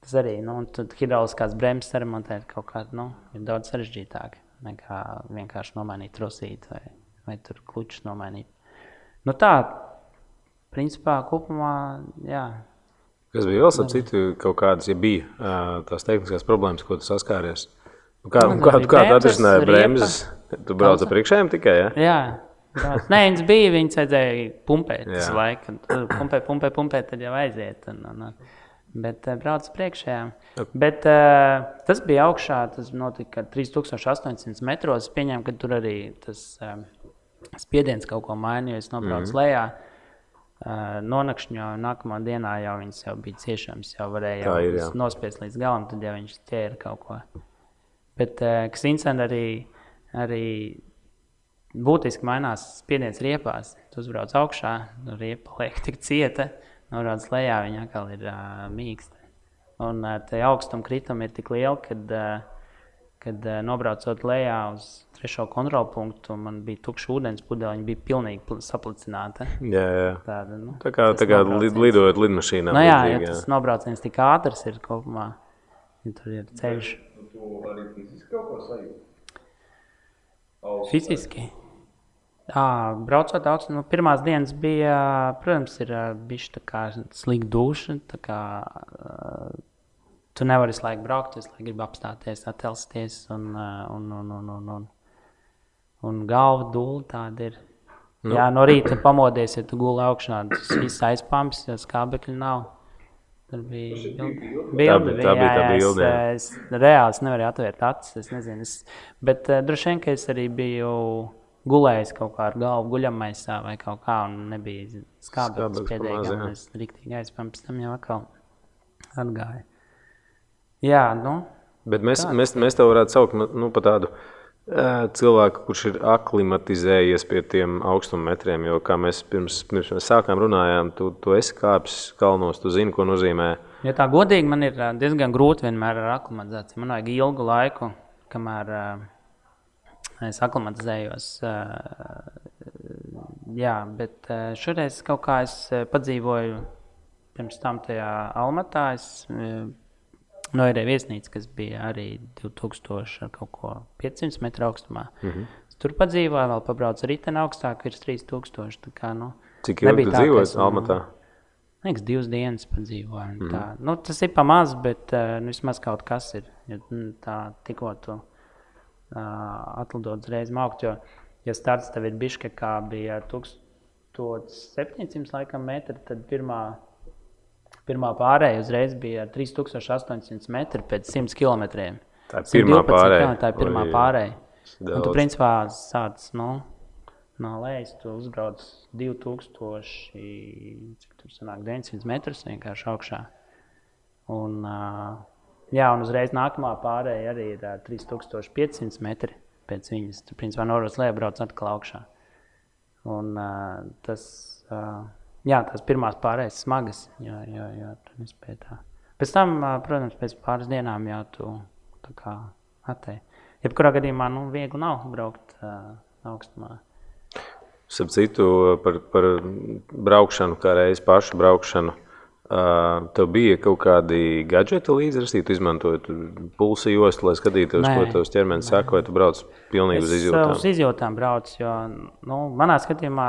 Tas arī nu, tad hidrauliskās bremzes remontēt kaut kā nu, ir daudz sarežģītāk nekā vienkārši nomainīt trusīti vai, vai tur klučus nomainīt. Nu, tā, principā, kopumā, jā, Kas bija vēl, ap citu, kaut kādas, ja bija tās tehniskās problēmas, ko tu saskāries? Nu, Kā, Nu, kā, kā tu atrisināji bremzes? Tu brauc ar priekšējiem tikai, ja? Jā, brauc. Nē, viņas bija, viņas vajadzēja pumpēt. Tas Jā. laika, pumpē, pumpē, pumpē, tad jau aiziet. Un, un, un. Bet uh, brauc priekšējā. Bet uh, tas bija augšā, tas notika 3800 metros. Es pieņēmu, ka tur arī tas um, spiediens kaut ko mainīja. Es nobraucu mm -hmm. lejā. Uh, nonākšņā nākamā dienā jau viņas jau bija ciešams, jau varēja jau ir, nospiest līdz galam, tad jau viņš ķēra kaut ko. Bet uh, kas interesanti arī, arī būtiski mainās spiediens riepās. Tu uzbrauc augšā, nu, riepa liek tik cieta, norādes lejā, viņa atkal ir uh, mīksta. Un uh, tie augstuma kritumi ir tik lieli, kad, uh, kad uh, nobraucot lejā uz trešo kontrolpunktu, man bija tukša ūdens pudeļa, viņa bija pilnīgi pl- saplicināta. Jā, jā. Tāda, nu, Tā kā, tā kā lidojot lidmašīnā. Nu, jā, līdzīgi, tas nobrauciens tik ātrs ir kopumā, ja tur ir ceļš. Nu, tu arī fiziski kaut ko sajūti? Augsts Fiziski. Jā, braucot augstu, nu, pirmās dienas bija, protams, ir bijusi tā kā slikta duša. tā Kā, uh, tu nevari visu laiku braukt, visu laiku gribi apstāties, attēlsties, un, un, un, un, un, un, un galva dūle tāda ir. Nu. Jā, no rīta pamodies, ja tu guli augšā, tas viss aizpams, jo skābekļi nav. Tur bija bilde. Tā tā bija tā bilde. Es, es reāli nevarēju atvērt acis. Es nezinu, es, bet uh, droši vien, ka es arī biju gulējis kaut kā ar galvu guļamaisā vai kaut kā, un nebija pa pēdējā. Es riktīgi aizpam, pēc tam jau atkal atgāju. Jā, nu, Bet mēs, Tāds. mēs, mēs tev varētu saukt nu, par tādu cilvēku, kurš ir aklimatizējies pie tiem augstummetriem. Jo, kā mēs pirms, pirms mēs sākām runājām, tu, tu esi kāpis kalnos, tu zini, ko nozīmē. Ja tā godīgi man ir diezgan grūti vienmēr ar aklimatizāciju. Man vajag ilgu laiku, kamēr uh, es aklimatizējos. Uh, jā, bet uh, šoreiz kaut kā es padzīvoju pirms tam tajā Almatā. Es, No ir viesnīca, kas bija arī 2000 ar kaut ko 500 metru augstumā. Mm Mhm. -hmm. Tur padzīvoju, vēl pabraucu rītdienu augstāk, virs 3000. Tā kā, nu, Cik ilgi tu ka dzīvoji nu, Almatā? Liekas, divas dienas padzīvojām. Mm. Mhm. Tā, nu, tas ir pamazs, bet uh, nu, vismaz kaut kas ir. Ja, mm, tā tikko tu uh, atlidot uzreiz augt, jo, ja starts tev ir Biškekā bija 1700 laikam metri, tad pirmā, pirmā pārēja uzreiz bija 3800 metri pēc 100 km. Tā ir pirmā pārēja. Jā, tā ir pirmā Oi, pārēja. Un tu principā sāc nu, no lejas, tu uzbrauc 2000, cik tur sanāk, 900 metrus vienkārši augšā. Un, jā, un uzreiz nākamā pārēja arī ir uh, 3500 metri pēc viņas. Tu principā noros lejā brauc atkal augšā. Un tas, uh, jā, tās pirmās pārējas smagas, jo, jo, jo tu nespēji tā. Pēc tam, protams, pēc pāris dienām jau tu tā kā attēji. Jebkurā gadījumā, nu, viegli nav braukt uh, augstumā. Starp citu, par, par braukšanu, kā reiz pašu braukšanu. Uh, tev bija kaut kādi gadgeti līdzi, tu izmantoji tu pulsu jostu, lai skatītos, Nē. ko tavs ķermenis saka, vai tu brauc pilnīgi uz Es izjūtām. uz izjūtām braucu, jo nu, manā skatījumā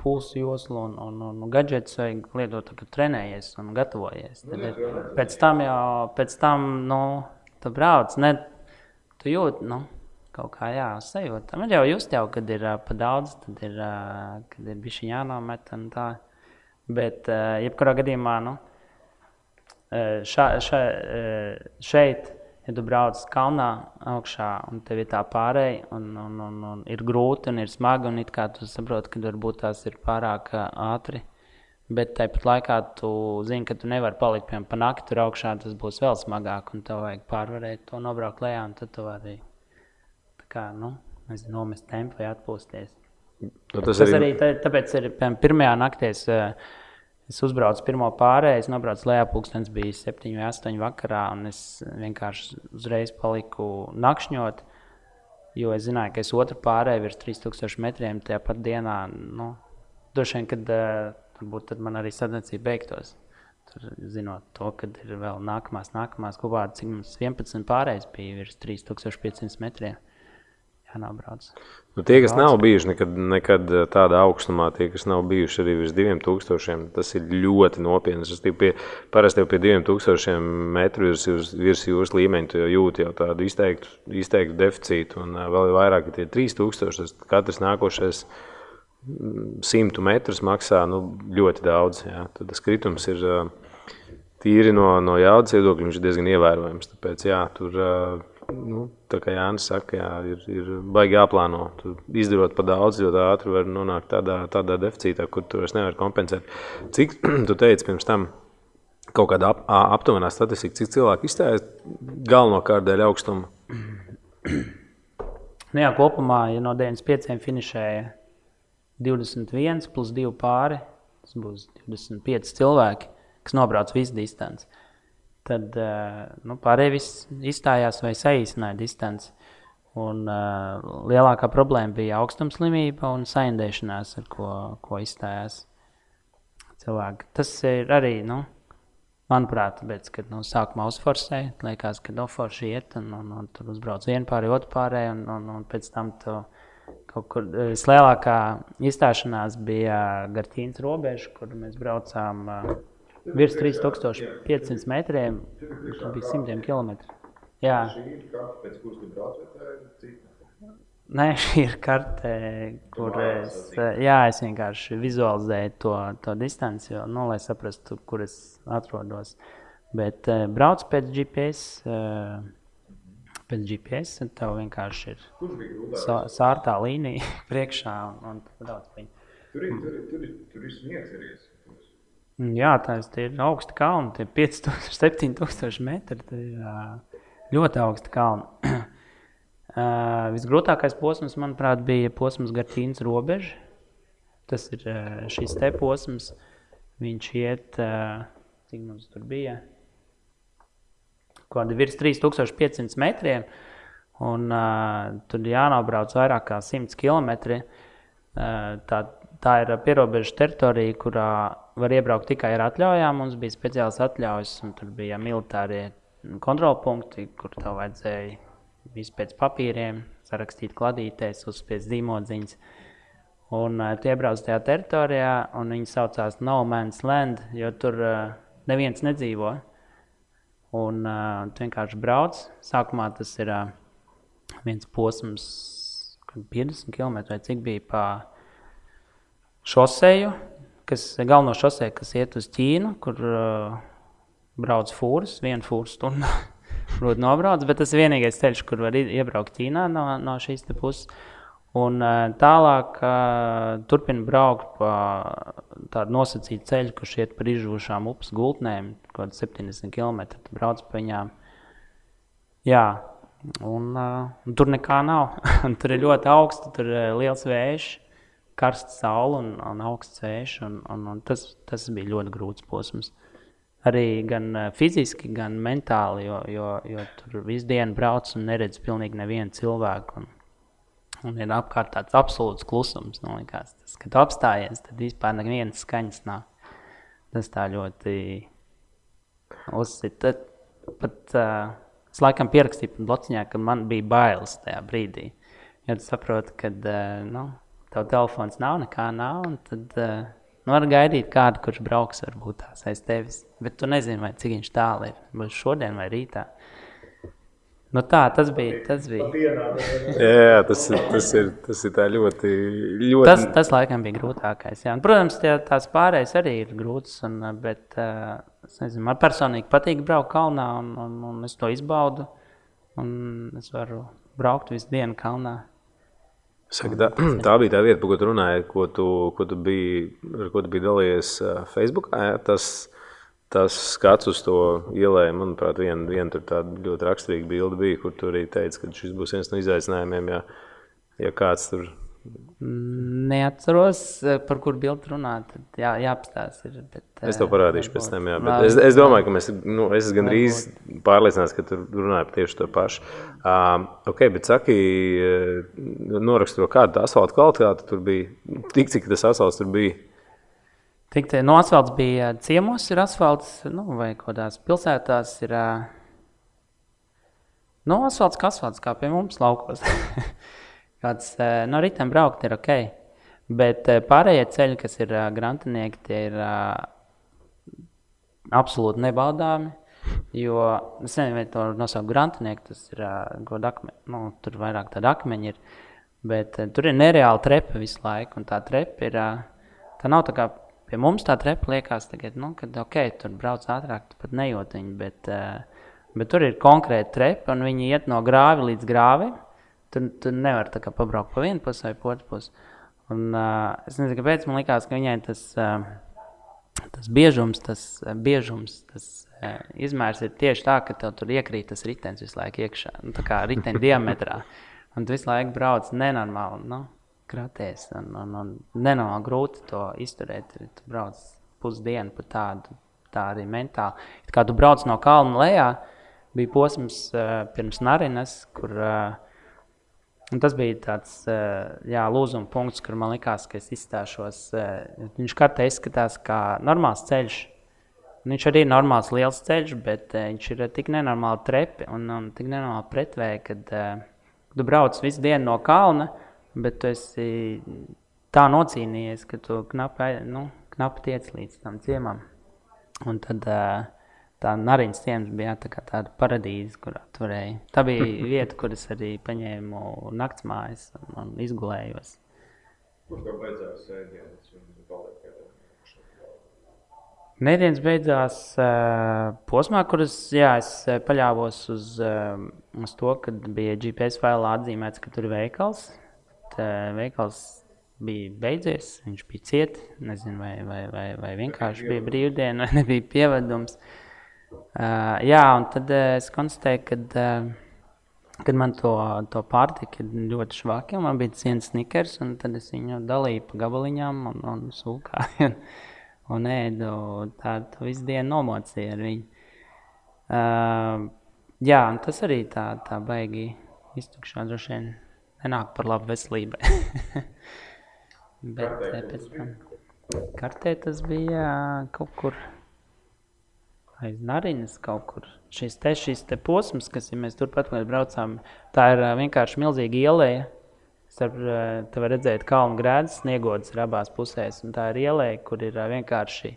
pulsu joslu un, un, un, un gadgetus vajag lietot, tad, kad trenējies un gatavojies. Tad ir, pēc tam jau, pēc tam, nu, tu brauc, ne, tu jūti, nu, kaut kā jā, sajūta. Man jau just jau, kad ir uh, pa daudz, tad ir, uh, kad ir bišķi jānomet un tā. Bet, uh, jebkurā gadījumā, nu, Eh, ša, eh, šeit, ja tu brauc kalnā augšā un tev ir tā pārēja, un, un, un, un ir grūti un ir smagi, un it kā tu saproti, ka varbūt tās ir pārāk ātri. Bet tāpat laikā tu zini, ka tu nevari palikt piemēram, pa nakti tur augšā, tas būs vēl smagāk, un tev vajag pārvarēt to nobraukt lejā, un tad tu vari kā, nu, nezinu, nomest tempu vai atpūsties. Nu, Tas, tas arī tā, tāpēc ir piemēram, pirmajā naktī. Eh, es uzbraucu pirmo pārēju, es nobraucu lejā, pūkstens bija 7 vai 8 vakarā, un es vienkārši uzreiz paliku nakšņot. Jo es zināju, ka es otru pārēju virs 3000 metriem tajā pat dienā. Nu, Droši vien, kad uh, varbūt tad man arī sadarbība beigtos. Tur, zinot to, ka ir vēl nākamās, nākamās kopā, cik mums 11 pārējais bija virs 3500 metriem. Jānobrauc. Nu, tie, kas nav bijuši nekad, nekad tādā augstumā, tie, kas nav bijuši arī virs 2000, tas ir ļoti nopietni. Es pie, parasti jau pie 2000 metru virs, jūras- virs jūras līmeņa jau jūti jau tādu izteiktu, izteiktu deficītu. Un ā, vēl vairāk, ja tie 3000, tas katrs nākošais mm, 100 metrus maksā nu, ļoti daudz. Jā. Tad tas kritums ir ā, tīri no, no jaudas viedokļa, viņš ir diezgan ievērojams. Tāpēc, jā, tur, ā, nu, tā kā Jānis saka, jā, ir, ir baigi jāplāno. Tu izdarot pa daudz, jo ātri var nonākt tādā, tādā deficītā, kur tu vairs nevari kompensēt. Cik [CLEARS THROAT] tu teici pirms tam? Kaut kāda ap, aptuvenā statistika, cik cilvēki izstājas galvenokārt dēļ augstuma. [CLEARS THROAT] Nu, jā, kopumā, ja no 95 finišēja 21 plus 2 pāri, tas būs 25 cilvēki, kas nobrauc visu distanci. Tad nu, pārējie viss izstājās vai saīsināja distanci. Un, uh, lielākā problēma bija augstumslimība un saindēšanās, ar ko, ko izstājās cilvēki. Tas ir arī, nu, manuprāt, tāpēc, kad nu, sākumā uzforsē, liekas, ka noforši iet un, un, un tur uzbrauc vienu pāri, otru pāri, un, un, un pēc tam tu kaut kur vislielākā izstāšanās bija Gartīnas robeža, kur mēs braucām uh, virs 3500 metriem, tas bija simtiem kilometru. Jā, Šī ir karte, pēc kuras tu brauc, vai tā ir cita? Nē, šī ir karte, kur es, jā, es vienkārši vizualizēju to, to distanci, jo, nu, lai saprastu, kur es atrodos. Bet uh, brauc pēc GPS. Uh, Pēc GPS tev vienkārši ir sārtā līnija [LAUGHS] priekšā un, un brauc viņu. Tur ir, tur ir, tur ir, tur ir sniegs arī. Jā, tas ir augsti kalni, tie 5000, 7000 [LAUGHS] metri. Tā ir ļoti augsti kalni. [CLEARS THROAT] Visgrūtākais posms, manuprāt, bija posms gar Ķīnas robežu. Tas ir šis te posms. Viņš iet, cik mums tur bija, kādi virs 3500 metriem. Un, uh, tur jānobrauc vairāk kā 100 km. Uh, tā, tā ir pierobežu teritorija, kurā var iebraukt tikai ar atļaujām. Mums bija speciāls atļaujas, un tur bija militārie kontrolpunkti, kur tev vajadzēja visu pēc papīriem, sarakstīt kladītēs, uzspiest zīmodziņas. Un uh, tu iebrauc tajā teritorijā, un viņi saucās No Man's Land, jo tur uh, neviens nedzīvo. Un uh, tu vienkārši brauc. Sākumā tas ir uh, viens posms, 50 km vai cik bija pa šoseju, kas galveno šoseju, kas iet uz Ķīnu, kur uh, brauc fūras, viena fūra stundā. Protams, [LAUGHS] nobrauc, bet tas ir vienīgais ceļš, kur var iebraukt Ķīnā no, no šīs puses. Un tālāk turpina braukt pa tādu nosacītu ceļu, kurš iet pa izžūšām upes gultnēm, kaut kādā 70 km. Tad brauc pa viņām. Jā, un, un tur nekā nav. [LAUGHS] tur ir ļoti augsts, tur ir liels vējš, karsts saule un, un augsts vējš. Un, un, un tas, tas bija ļoti grūts posms arī gan fiziski, gan mentāli, jo, jo, jo tur visu dienu brauc un neredz pilnīgi nevienu cilvēku. Un, un ir apkārt tāds absolūts klusums. Nu, likās, tas, kad apstājies, tad vispār nevienas skaņas nav. Tas tā ļoti uzsita. Pat uh, es laikam pierakstīju blociņā, ka man bija bailes tajā brīdī. Jo tu saproti, ka uh, nu, tev telefons nav, nekā nav, tad uh, Nu, var gaidīt kādu, kurš brauks varbūt tās aiz tevis. Bet tu nezini, vai cik viņš tālu ir. Būs šodien vai rītā. Nu tā, tas bija. Tas, bija. jā, tas, tas ir, tas ir ļoti, ļoti. Tas, tas laikam bija grūtākais. Jā. Un, protams, tie, tās pārējais arī ir grūtas. Un, bet es nezinu, man personīgi patīk braukt kalnā, un, un, un es to izbaudu. Un es varu braukt visu dienu kalnā. Saka, tā, [CLEARS THROAT] tā bija tā vieta, par ko tu runāji, ko tu, ko tu biji, ar ko tu biji dalījies Facebook. Jā, tas, tas skats uz to ielēju, manuprāt, viena vien tāda ļoti raksturīga bilde bija, kur tu arī teici, ka šis būs viens no izaicinājumiem. Ja, ja kāds tur Neatceros, eh, par kur bildi runāt. Jā, jāapstāsta. Bet, es tev parādīšu varbūt, pēc tam. Jā, bet es, es domāju, ka mēs, nu, es esmu gandrīz pārliecināts, ka tur runāja tieši to pašu. Uh, ok, bet saki, noraksturo, kāda tā asfalta kvalitāte tur bija. Tik cik tas asfalts tur bija. Tik te, no nu, asfalts bija ciemos, ir asfalts, nu, vai kādās pilsētās ir. No nu, asfalts kā asfalts, kā pie mums laukos. [LAUGHS] Kāds no rītiem braukt ir ok. Bet pārējie ceļi, kas ir grantinieki, tie ir absolūti nebaudāmi. Jo es nezinu, vai to nosaukt grantinieki, tas ir uh, akme, nu, tur vairāk tāda akmeņa. Ir, bet tur ir nereāla trepa visu laiku. Tā trepa ir. Tā nav tā kā pie mums tā trepa liekas, tagad, nu, kad ok, tur brauc ātrāk, tu pat nejūt viņu. Bet, bet tur ir konkrēta trepa un viņi iet no grāva līdz grāvim. Tu, tu nevari pabraukt pa vienu pusi vai pa otru pusi. Un, uh, es nezinu, kāpēc man liekas, ka viņai tas, uh, tas biežums, tas, uh, biežums, tas uh, izmērs ir tieši tā, ka tev tur iekrīt tas ritenis visu laiku iekšā. Nu, tā kā riteņa [LAUGHS] diametrā. Un tu visu laiku brauc nenormāli. Nu, Kraties, un, un, un nenormāli grūti to izturēt. Tu brauc pusdienu pa tādu, tā arī mentāli. Kā tu brauc no kalna lejā, bija posms uh, pirms Narinas, kur uh, Un tas bija tāds jā, lūzuma punkts, kur man likās, ka es izstāšos. Viņš kartē izskatās kā normāls ceļš. Viņš arī ir normāls liels ceļš, bet viņš ir tik nenormāli trepi un, un tik nenormāli pretvēji, kad tu brauc visu dienu no kalna, bet tu esi tā nocīnījies, ka tu knapi, nu, knapi tiec līdz tam ciemam. Un tad uh, tā Nārīnas ciems bija tā tāda paradīze, kurā turēja. Tā bija [LAUGHS] vieta, kur es arī paņēmu nakts mājas un, izgulējos. Kurš tev beidzās sēdienas un tev? Nedēļas beidzās uh, posmā, kuras jā, es uh, paļāvos uz, uh, uz to, ka bija GPS failā atzīmēts, ka tur ir veikals. Tā, veikals bija beidzies, viņš bija ciets. Nezinu, vai, vai, vai, vai vienkārši bija brīvdiena, vai nebija pievedums. Uh, jā, un tad uh, es konstatēju, ka, uh, kad man to, to pārtika ļoti švaki, un man bija viens snikers, un tad es viņu dalīju pa gabaliņām un, un sūkāju. un ēdu tādu visu dienu nomocīju ar viņu. Uh, jā, un tas arī tā, tā baigi iztukšā droši vien nenāk par labu veselībai. [LAUGHS] Bet Kartē eh, pēc tam kartē tas bija kaut kur aiz Narinas kaut kur. Šis te, šis te posms, kas, ja mēs turpat mēs braucām, tā ir vienkārši milzīga ielēja. Starp, ā, te var redzēt kalnu grēdas, sniegodas ir abās pusēs, un tā ir ielēja, kur ir vienkārši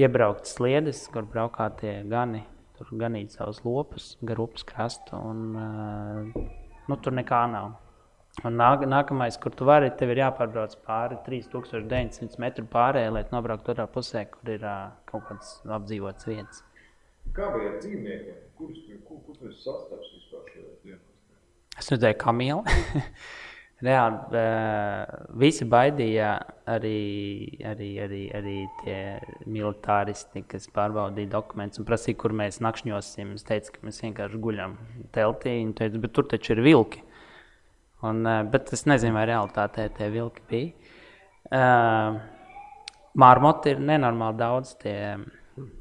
iebrauktas sliedes, kur braukā tie gani, tur ganīt savus lopus, gar upes krastu, un nu, tur nekā nav. Un nāk, nākamais, kur tu vari, tev ir jāpārbrauc pāri 3900 metru pārējai, lai tu nobrauktu otrā pusē, kur ir ā, kaut kāds apdzīvots vietas. Kā bija ar dzīvniekiem? Kurus kur, kur tu esi sastaps vispār šajā dienā? Es redzēju kamilu. [LAUGHS] Reāli uh, visi baidīja arī, arī, arī, arī tie militāristi, kas pārbaudīja dokumentus un prasīja, kur mēs nakšņosim. Es teicu, ka mēs vienkārši guļam teltī. Viņi teica, bet tur taču ir vilki. Un, uh, bet es nezinu, vai realitātē tie vilki bija. Uh, Mārmoti ir nenormāli daudz tie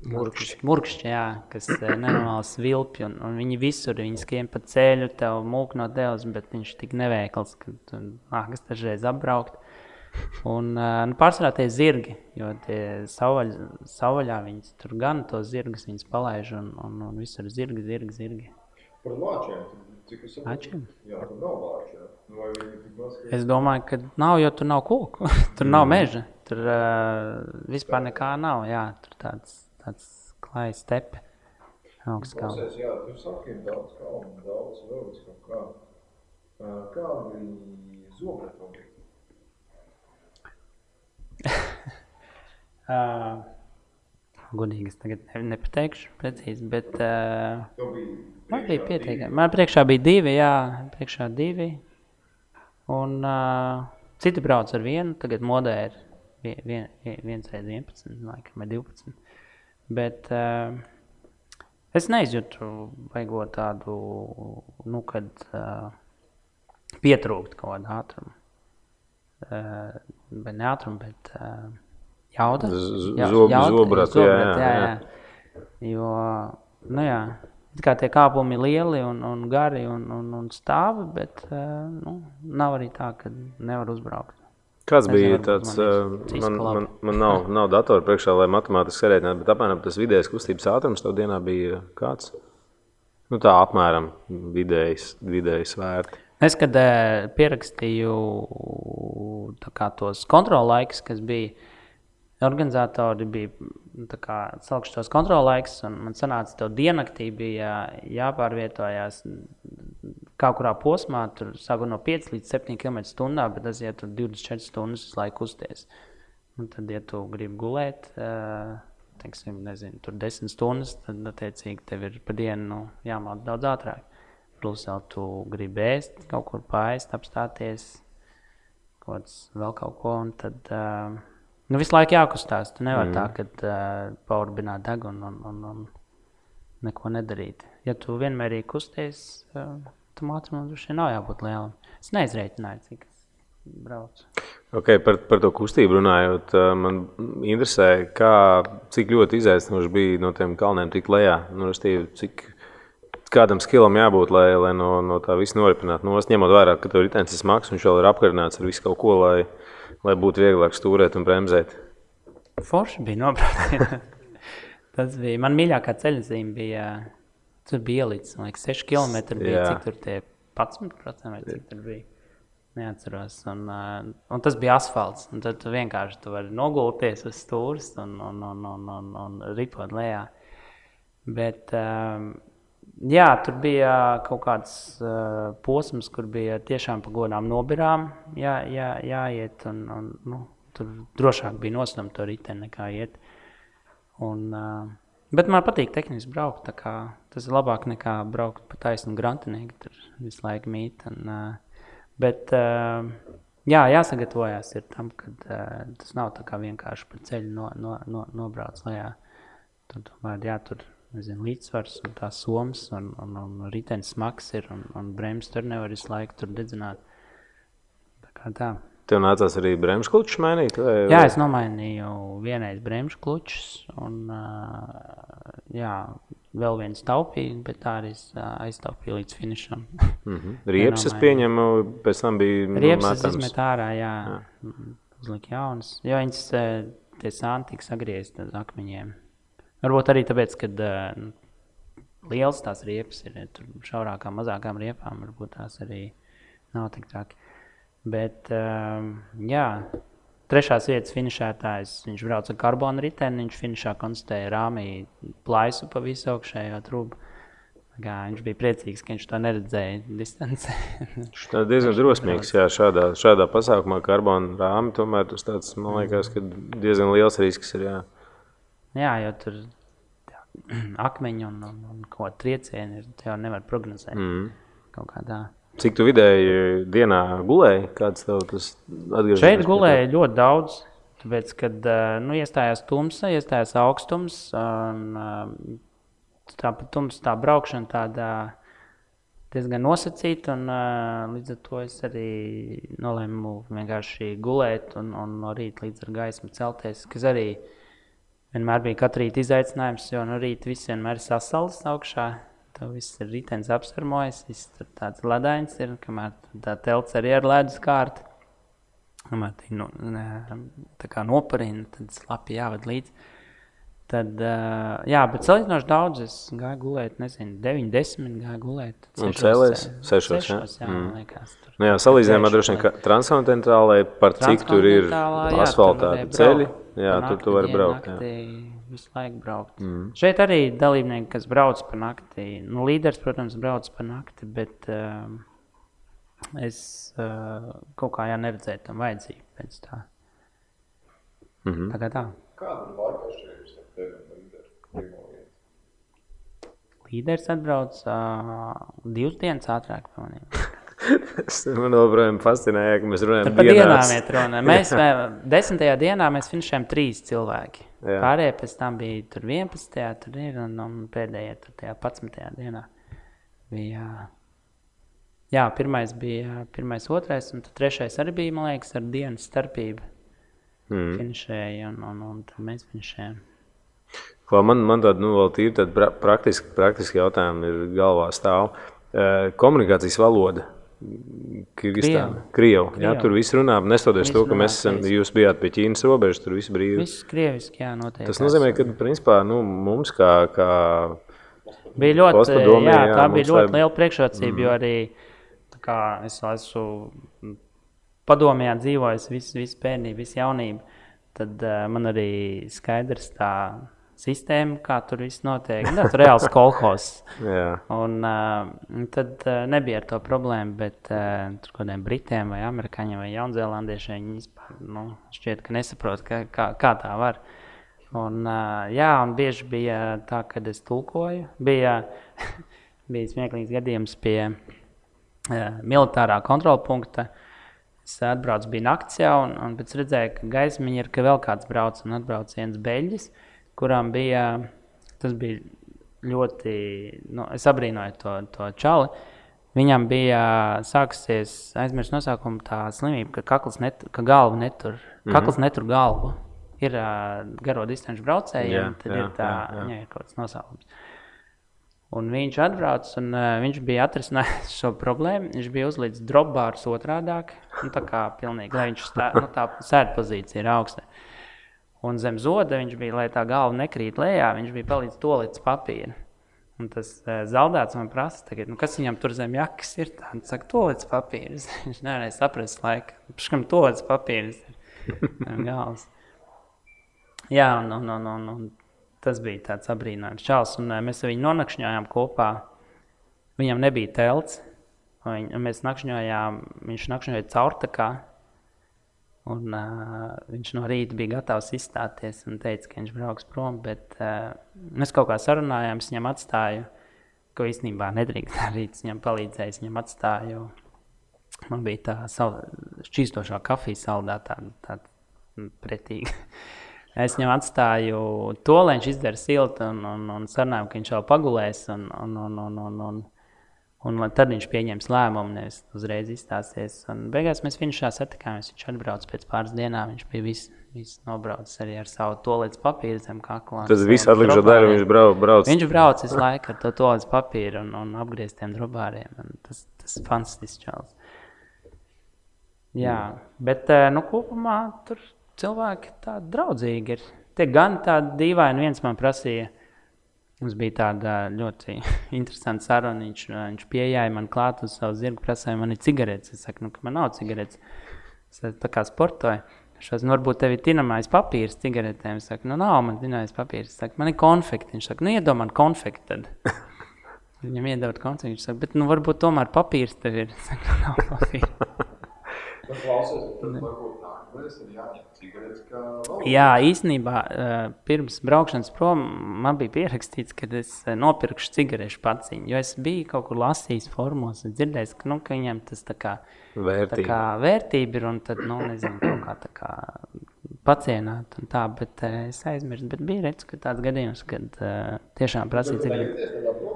Murkšķi. Murkšķi, jā, kas ir nenormāli svilpi. Un, un viņi visur viņi skrien pa ceļu, tev mūk no tevis, bet viņš ir tik neveikls, ka nākas dažreiz apbraukt. Un, uh, nu, pārsvarā tie ir zirgi, jo tie savvaļ, savvaļā viņas tur gan tos zirgus viņas palaiž, un, un, un visur ir zirgi, zirgi, zirgi. Par lāčiem. Lāčiem? Jā, tur nav. Nu, Vai viņi tik maz, ka... Es domāju, ka nav, jo tur nav koku, [LAUGHS] tur nav meža, tur uh, vispār nekā nav. Jā, tur tāds, tāds. Augsts kalns. Klausies, jā, tu saki, ir daudz kalnu, daudz vēlas kaut kā. Kādi zobretovi? Uh, [LAUGHS] Gudīgi es tagad ne, nepateikšu precīzi, bet uh, man bija pietiekami. Man priekšā bija divi, jā, priekšā divi. Un uh, citi brauc ar vienu, tagad modē ir vien, vien, vien- viens reiz 11, laikam, vai 12. Bet uh, es neizjūtu vajag tādu, nu, kad uh, pietrūkt kaut kādu ātrumu. Uh, vai ne ātrumu, bet uh, jauda. Z- Jā, jā, jā. Jo, nu jā, kā tie kāpumi ir lieli un, un gari un, un, un stāvi, bet uh, nu, nav arī tā, ka nevar uzbraukt. Kāds Nezinu, bija tāds, uh, cits man, man, man nav, nav datora priekšā, lai matemātiski sarēķinātu, bet apmēram tas vidējais kustības ātrums tev dienā bija kāds? Nu tā apmēram vidējs, vidējs vērts. Es, kad eh, pierakstīju tos kontrolaikus, kas bija, organizatori bija nu, tos kontrolaikus, un man sanāca, ka diennaktī bija jāpārvietojās kaut kurā posmā, tur sākot no 5 līdz 7 km/h, bet tas, tur 24 stundas visu laiku kusties. Un tad, ja tu gribi gulēt, teiksim, nezinu, tur 10 stundas, tad, attiecīgi, tev ir pa dienu nu, jāmāca daudz ātrāk. Plus, vēl tu gribi ēst, kaut kur pāriest, apstāties, kaut kāds vēl kaut ko. Un tad uh, nu, visu laiku jākustās. Tu nevari mm. tā, ka uh, paurbināt degunu un, un, un neko nedarīt. Ja tu vienmēr kusties, uh, tam ātrumam droši vien nav jābūt lielam. Es neizreikināju, cik es braucu. Okay, par, par to kustību runājot, uh, man interesē, kā, cik ļoti izaicinoši bija no tiem kalniem tikt lejā. Nu, restīvi, cik kādam skilam jābūt, lai, lai no, no tā viss noripinātu. Es ņemot vērā, ka tur ir ritenis smags, viņš vēl ir apkarināts ar visu kaut ko, lai, lai būtu vieglāk stūrēt un bremzēt. Forši bija nobraukt. [LAUGHS] Tas bija man mīļākā ceļojuma. Bija, tur bija ielicis, man liekas, 6 km. Bija, Jā. cik tur tie 11% vai cik tur bija. Neatceros. Un, uh, un tas bija asfalts. un Tad tu vienkārši tu vari nogulties uz stūres un, un, un, un, un, un ripot lejā. Bet, um, jā, tur bija kaut kāds uh, posms, kur bija tiešām pa godām nobirām jā, jā, jāiet. Un, un, nu, tur drošāk bija nosnamt to riteni nekā iet. Un, uh, Bet man patīk tehniski braukt. Tas ir labāk nekā braukt pa taisnu grāmatnieku. Tur visu laiku mīt. Un, uh, bet, uh, jā, jāsagatavojas tam, ka uh, tas nav vienkārši pa ceļu no, no, no, nobrauc lejā. Tur tomēr jātur nezinu, līdzsvars un tās somas un, un, un ritenis smags ir un, un bremzes tur nevar visu laiku tur dedzināt. Tā kā tā. Tev nācās arī bremžu klučus mainīt? Vai, vai? Jā, es nomainīju vienreiz bremžu klučus. Un, jā, vēl viens taupīja, bet tā arī aiztaupīja līdz finišam. Mm -hmm. Riepas es pieņemu, pēc tam bija. Riepas es izmetu ārā, jā. jā. Uzliku jaunas. Jo viņas tie sāni tika sagriezti uz akmeņiem. Varbūt arī tāpēc, ka uh, liels tās riepas ir, šaurākām, mazākām riepām, varbūt tās arī nav tik traki. Bet, um, jā, trešās vietas finišētājs, viņš brauca ar karbonu riteni, viņš finišā konstatēja rāmī plaisu pa visu augšējo trūku. Kā, viņš bija priecīgs, ka viņš to neredzēja distancē. [LAUGHS] Tas ir diezgan drosmīgs. Jā, šādā, šādā pasākumā karbona rāmi tomēr tas tāds, man liekas, ka diezgan liels risks ir. Jā, jā jo tur jā, [CLEARS THROAT] akmeņi un, un, un kāda triecieni ir, jau nevar prognozēt. Mm. Kaut kā tā. Cik tu vidēji dienā gulēji? Kāds tev tas atgriežas? Šeit gulēja ļoti daudz. Tāpēc, kad nu, iestājās tumsa, iestājās augstums, un tā tumsa, tā braukšana tāda diezgan nosacīta. Un, līdz ar to es arī nolēmu vienkārši gulēt un, un no rīta līdz ar gaismu celties. Kas arī vienmēr bija katru rītu izaicinājums, jo no rīta viss vienmēr ir sasalis augšā. Tev viss ir ritenis apsarmojis, viss tur tāds ledains ir, kamēr tā telts arī ar ledus kārtu. Kamēr tā nu, tā kā noparina, tad slapi jāved līdzi. Tad, uh, jā, bet salīdzinoši daudz es gāju gulēt, nezinu, 9, 10 gāju gulēt. Un cēlēs 6, 6 jā? jā mm. liekas, tur. Nu jā, salīdzinājumā droši vien, ka transkontinentālai par cik tur ir asfaltāti ceļi, jā, tur tu vari braukt. Naktī, jā visu laiku braukt. Mm. Šeit arī dalībnieki, kas brauc pa nakti, nu, līderis, protams, brauc pa nakti, bet uh, es uh, kaut kā jā, neredzēju tam vajadzību pēc tā. Mm -hmm. Tagad tā. Kāda ir laika atšķirības starp tevi un līderi? Līderis atbrauc uh, divas dienas ātrāk par maniem. [LAUGHS] Man joprojām fascinēja, ka mēs runājam par dienām. Runa. [LAUGHS] Mēs desmitajā dienā mēs finišējam trīs cilvēki. Jā. Pārējie pēc tam bija tur 11. tur ir, un, un pēdējie tur tajā 11. dienā bija. Jā, pirmais bija pirmais, otrais, un trešais arī bija, man liekas, ar dienas starpību. Mm. Finišēja, un, un, un mēs finišējām. Man, man tāda nu, vēl tīri pra, praktiski, praktiski jautājumi ir galvā stāv. Komunikācijas valoda Kirgistāna. Krievu. Jā, tur viss runā, nestoties to, ka mēs esam, jūs bijāt pie Ķīnas robežas, tur viss brīvi. Viss krieviski, jā, noteikti. Tas nozīmē, ka, principā, nu, mums kā, kā bija ļoti, jā, jā, tā bija ļoti liela priekšrocība, mm. jo arī, kā es esmu padomjā dzīvojis visu, visu bērnību, visu jaunību, tad uh, man arī skaidrs tā sistēma, kā tur viss notiek. Nu, tur reāls kolhos. [LAUGHS] un, uh, tad uh, nebija ar to problēmu, bet uh, tur kaut kādiem britiem vai amerikāņiem vai jaunzēlandiešiem vispār nu, šķiet, ka nesaprot, ka, kā, kā tā var. Un, uh, jā, un bieži bija tā, kad es tulkoju. Bija, [LAUGHS] bija smieklīgs gadījums pie uh, militārā kontrola punkta. Es atbraucu, bija naktis jau, un, un pēc redzēju, ka gaismiņa ir, ka vēl kāds brauc un atbrauc viens beļģis. Uh, kurām bija, tas bija ļoti, nu, es abrīnoju to, to čali. Viņam bija sākusies, aizmirst nosaukumu, tā slimība, ka, kakls netur, ka galva netur, mm -hmm. kakls netur galvu. Ir uh, garo distanču braucējiem, tad jā, ir tā, jā, jā. Jā, ir kaut kāds nosaukums. Un viņš atbrauc, un uh, viņš bija atrisinājis šo problēmu. Viņš bija uzlicis dropbārus otrādāk, nu, tā kā pilnīgi, lai viņš tā, nu, tā sēdpozīcija ir augsta. Uh, Un zem zoda viņš bija, lai tā galva nekrīt lejā, viņš bija palicis to līdz papīra. Un tas uh, zaudēts man prasa, tagad, nu, kas viņam tur zem jakas ir. Viņš saka, to līdz papīra. [LAUGHS] Viņš nevarēja saprast, laika. Paškam to līdz papīra ir [LAUGHS] galvas. Jā, un, un, un, un, un tas bija tāds apbrīnojams čels. Un, uh, mēs ar viņu nonakšņojām kopā. Viņam nebija telts. Viņ, mēs nakšņojām, viņš nakšņoja caurtakā. Un, uh, viņš no rīta bija gatavs izstāties un teica, ka viņš brauks prom. Bet uh, mēs kaut kā sarunājām, es viņam atstāju, ko īstenībā nedrīkst darīt. Viņam palīdzēju, es viņam atstāju. Man bija tā sal... šķīstošā kafijas saldā, tāda tā, pretīga. [LAUGHS] Es viņam atstāju to, lai viņš izdara siltu, un, un, un sarunājām, ka viņš jau pagulēs. Un, un, un, un, un, un, un tad viņš pieņems lēmumu, nevis uzreiz izstāsies. Un beigās mēs viņu satikāmies. Viņš atbrauca pēc pāris dienām. Viņš bija viss vis nobraucis arī ar savu tolīdz papīru zem kakla. Tas viss atlikušo darbu viņš brauc. brauc. Viņš brauc visu laiku ar to tolīdz papīru un, un apgrieztiem drobāriem. Un tas tas fantastisks čels. Jā, bet nu, kopumā tur cilvēki tādi draudzīgi ir. Tie gan tādi dīvaini, viens man prasīja. Mums bija tāda ļoti [LAUGHS] interesanta saruna. Viņš, viņš pieeja man klāt uz savu zirgu, prasīja, man ir cigaretes. Es saku, nu, ka man nav cigaretes. Es tā kā sportoju. Šos, nu, varbūt tev ir tinamais papīrs cigaretēm. Es saku, nu, nav man tinamais papīrs. Es saku, man ir konfekti. Viņš saka, nu, iedomā man konfekti tad. [LAUGHS] Viņam iedod konfekti. Viņš saka, bet, nu, varbūt tomēr papīrs tev ir. [LAUGHS] Es saku, nu, nav papīra. Nu, klausies, tad varbūt Jā, īstenībā pirms braukšanas prom man bija pierakstīts, ka es nopirkšu cigarešu paciņu. Jo es biju kaut kur lasījis formos, dzirdējis, ka, nu, ka viņam tas tā kā, tā Vērtīgi. kā vērtība ir un tad, nu, nezinu, kaut kā tā kā pacienāt un tā, bet es aizmirsu. Bet bija redz, ka tāds gadījums, kad uh, tiešām prasīja cigaretes.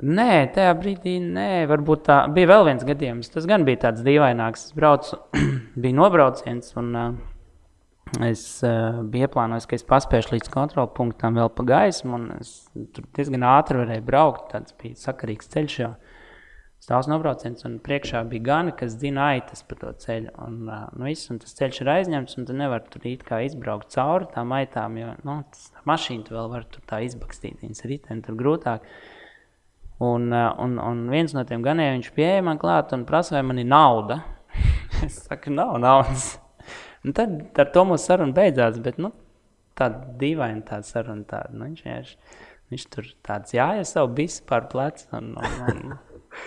Nē, tajā brīdī nē, varbūt tā bija vēl viens gadījums. Tas gan bija tāds dīvaināks. Es braucu, [CLEARS THROAT] bija nobrauciens, un uh, es uh, biju ieplānojis, ka es paspēšu līdz kontrolu punktam vēl pa gaismu. Es tur diezgan ātri varēju braukt. Tas bija sakarīgs ceļš. Jau. Stāvs nobrauciens, un priekšā bija gani, kas zina aitas pa to ceļu. Un, uh, nu, viss, un tas ceļš ir aizņemts, un tu nevari tur it kā izbraukt cauri tām aitām, jo nu, tas mašīna tu vēl var tur tā izbakstīt. Viņas riteni tur grūtāk. Uh, un, un viens no tiem ganiem viņš pieeja man klāt un prasa, vai man ir nauda. [LAUGHS] es saku, nav naudas. Un tad ar to mūsu saruna beidzās. Bet, nu, tāda dīvaina tā saruna. Tāda, nu, viņš, vienkārši- viņš tur tāds jāja savu bisu pār plecu. Un, un, un,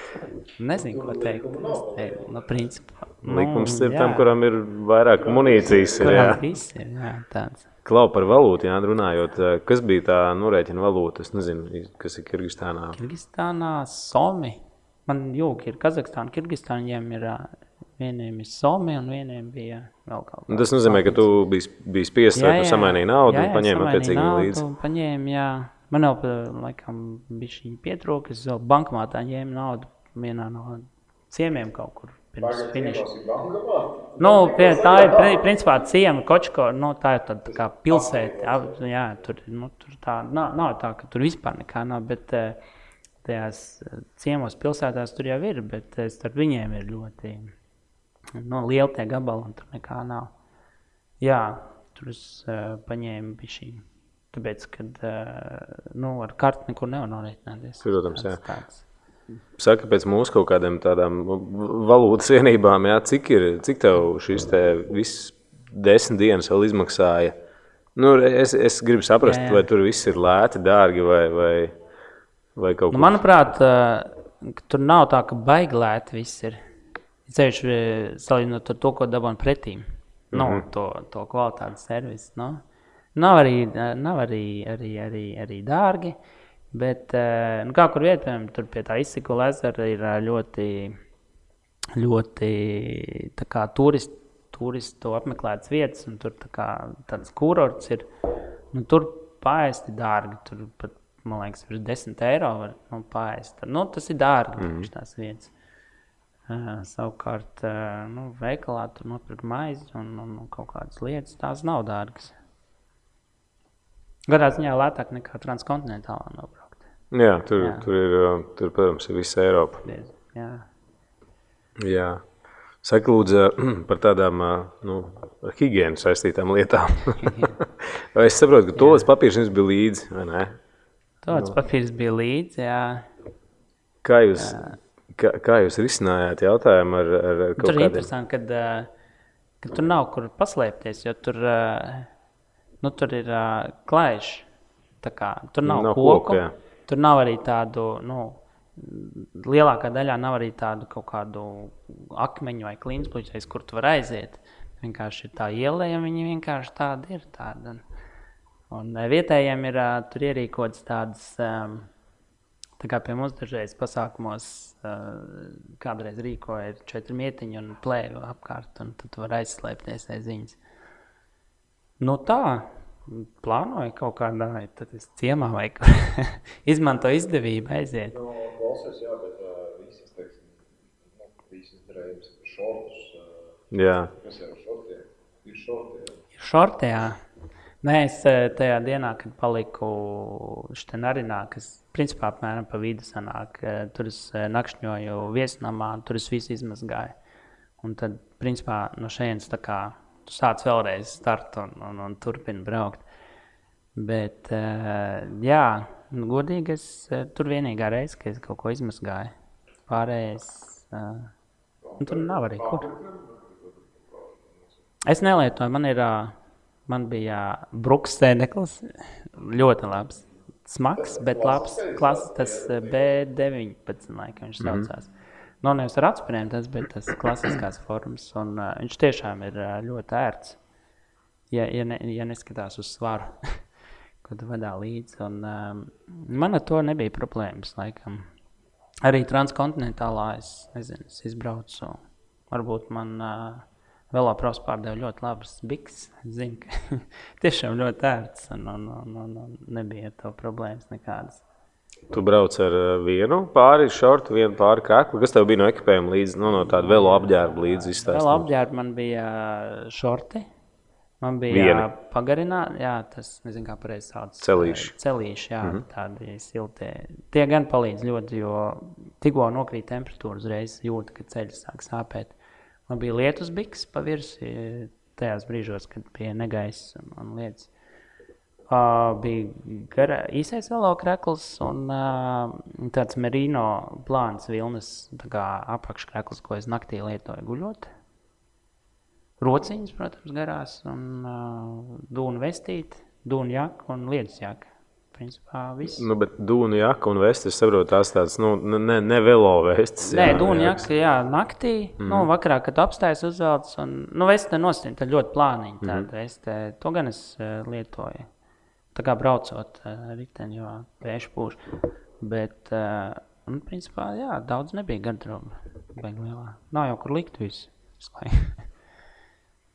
[LAUGHS] nezinu, ko teikt. Es teiktu, Nu, principā, nu, Likums ir jā, tam, kuram ir vairāk munīcijas. Ir, jā. kuram viss ir. Jā, tāds. Klau par valūtu, jā, runājot. eh, Kas bija tā norēķina valūta? Es nezinu, kas ir Kirgistānā. Kirgistānā Somi. Man jūka ir Kazahstāna, Kirgistāņiem ir ā, vieniem ir Somi un vieniem bija vēl kaut Un Tas nozīmē, ka tu biji, biji spiests vai tu samainīji naudu un paņēmi attiecīgi līdzi. Paņēmu, jā. Man jau, pa- laikam, bija šī pietrūka. Es vēl bankomātā ņēmu naudu vienā no ciemiem kaut kur pirms bankamā. Nu, pie, tā ir pri- principā ciema, kočko, nu, tā ir tā kā pilsēta. Jā, tur, nu, tur tā nav, nav tā, ka tur vispār nekā nav, bet eh, tajās eh, ciemos pilsētās tur jau ir, bet eh, starp viņiem ir ļoti nu, lieli tie gabali un tur nekā nav. Jā, tur es uh, paņēmu bišķi. Tāpēc, kad uh, nu, ar karti nekur nevar norēķināties. Protams, jā. tāds. Saka, pēc mūsu kaut kādām tādām valūtas vienībām, jā, cik, ir, cik tev šis te viss desmit dienas vēl izmaksāja? Nu, es, es gribu saprast, Jā, jā, vai tur viss ir lēti, dārgi vai, vai, vai kaut Nu, kas manuprāt, uh, tur nav tā, ka baiglēti viss ir. Ceļš salīdzinot ar to, ko dabūjām pretī. Nu, mm -hmm. to, to kvalitātes servisu. Nu. Nav arī, eh, nav arī, arī, arī, arī dārgi. Bet, eh, nu, kā kur vietām, tur pie tā izsaka ezera ir eh, ļoti, ļoti kā turistu, turistu apmeklētas vietas, un tur tā kā tāds kurorts ir. Nu, tur pāriesti dārgi. Tur pat, man liekas, virs 10 eiro var nu, pāriest. Nu, tas ir dārgi mm. priekš tās vietas. Uh, savukārt, uh, nu, veikalā tur nopirkt maizi un, un, un kaut kādas lietas. Tās nav dārgas. Gadā ziņā lētāk nekā transkontinentālā nobraukt. Jā, tur, Jā. jā. tur ir, uh, tur, protams, ir visa Eiropa. Jā. Jā. Saka, lūdzu, [CLEARS THROAT] par tādām uh, nu, ar higiēnu saistītām lietām. [LAUGHS] Es saprotu, ka to līdz papīrs jums bija līdzi, vai ne? Tāds Nu. papīrs bija līdzi. Jā. Kā jūs, kā, kā jūs risinājāt jautājumu ar, ar, kaut Tur ir kādiem? interesanti, ka, uh, ka tur nav kur paslēpties. Jo tur nu, tur ir klājš. Tur Nav nav koku, koku. Tur nav arī tādu. Nu, Lielākā daļā nav arī tādu kaut kādu akmeņu vai klīnspuķu, kur tu vari aiziet. Vienkārši ir tā iela, ja viņi vienkārši tādi ir. Tāda. Un eh, vietējiem ir uh, tur ierīkots tādas, um, tā kā pie mums dažreiz pasākumos, kādreiz rīkoja četri mietiņi un plēvi apkārt, un tad tu vari aizslēpties aiz viņas. Nu tā, plānoju kaut kādā, tad es ciemā vai [LAUGHS] izmanto izdevību aiziet. Nu, klausies, jā, bet uh, visas, teiksim, nu, visas drēbes, šortus, uh, Jā, kas ir ar šortiem? Ir šorti, jā. Ir šortējā. Nē, es tajā dienā, kad paliku Štenarinā, kas principā apmēram pa vidu sanāk, tur es nakšņoju viesnamā, tur es visu izmazgāju. Un tad, principā, no šejienes tā kā sāc vēlreiz startu un, un, un turpini braukt. Bet, eh, jā, nu, godīgi, es eh, tur vienīgā reize, kad es kaut ko izmazgāju. Pārējais, eh, tur nav arī kur. Es nelietoju, man ir, man bija bruks sēdeklis, ļoti labs. Smags, bet labs. Klases, tas ā, B19, laikam viņš saucās. Nu, nevis ar atspērniem, tas, bet tas klasiskās formas. Un uh, viņš tiešām ir uh, ļoti ērts, ja, ja, ne, ja neskatās uz svaru, [LAUGHS] ko tu vadā līdzi. Un, um, man ar to nebija problēmas, laikam. Arī transkontinentālā es, nezinu, es izbraucu. Varbūt man uh, Velopros pārdeva ļoti labas biks. Es zinu, ka [LAUGHS] tiešām ļoti ērts un, un, un, un, un nebija to problēmas nekādas. Tu brauc ar uh, vienu pāri šortu, vienu pāri krāklu. Kas tev bija no ekipējuma līdzi, nu, no tāda velo apģērba līdzi izstāstīt? apģērba man bija šorti. Man bija pagarināta, jā, tas nezinu, kā pareizi sauc. Celīši. Celīši, jā, mm -hmm. tādi silti. Tie gan palīdz ļoti, jo tikko nokrīt temperatūra, uzreiz jūt, ka ceļš sāk sāpēt. Man bija lietus biks pa virsi tajās brīžos, kad bija negaiss un, un lietas. Uh, bija gara, īsais velo krekls un uh, tāds merino plāns vilnas apakškrekls, ko es naktī lietoju guļot. Rociņas, protams, garās, un uh, dūnu vestīti, dūnu jaka un lietus jaka. Principā viss. Nu, bet dūnu jaka un vestes, es saprotu, tās tādas, nu, ne, ne velo vestes. Nē, dūnu jaka, jā, naktī, mm. nu, vakarā, kad apstājas uzvelc, un, nu, veste nostīm, tad ļoti plāniņa tāda mm. veste. To gan es uh, lietoju. Tā kā braucot uh, riteni, jo vējš pūš. Bet, uh, nu, principā, jā, daudz nebija garderoba. Nav jau kur likt visu. [LAUGHS]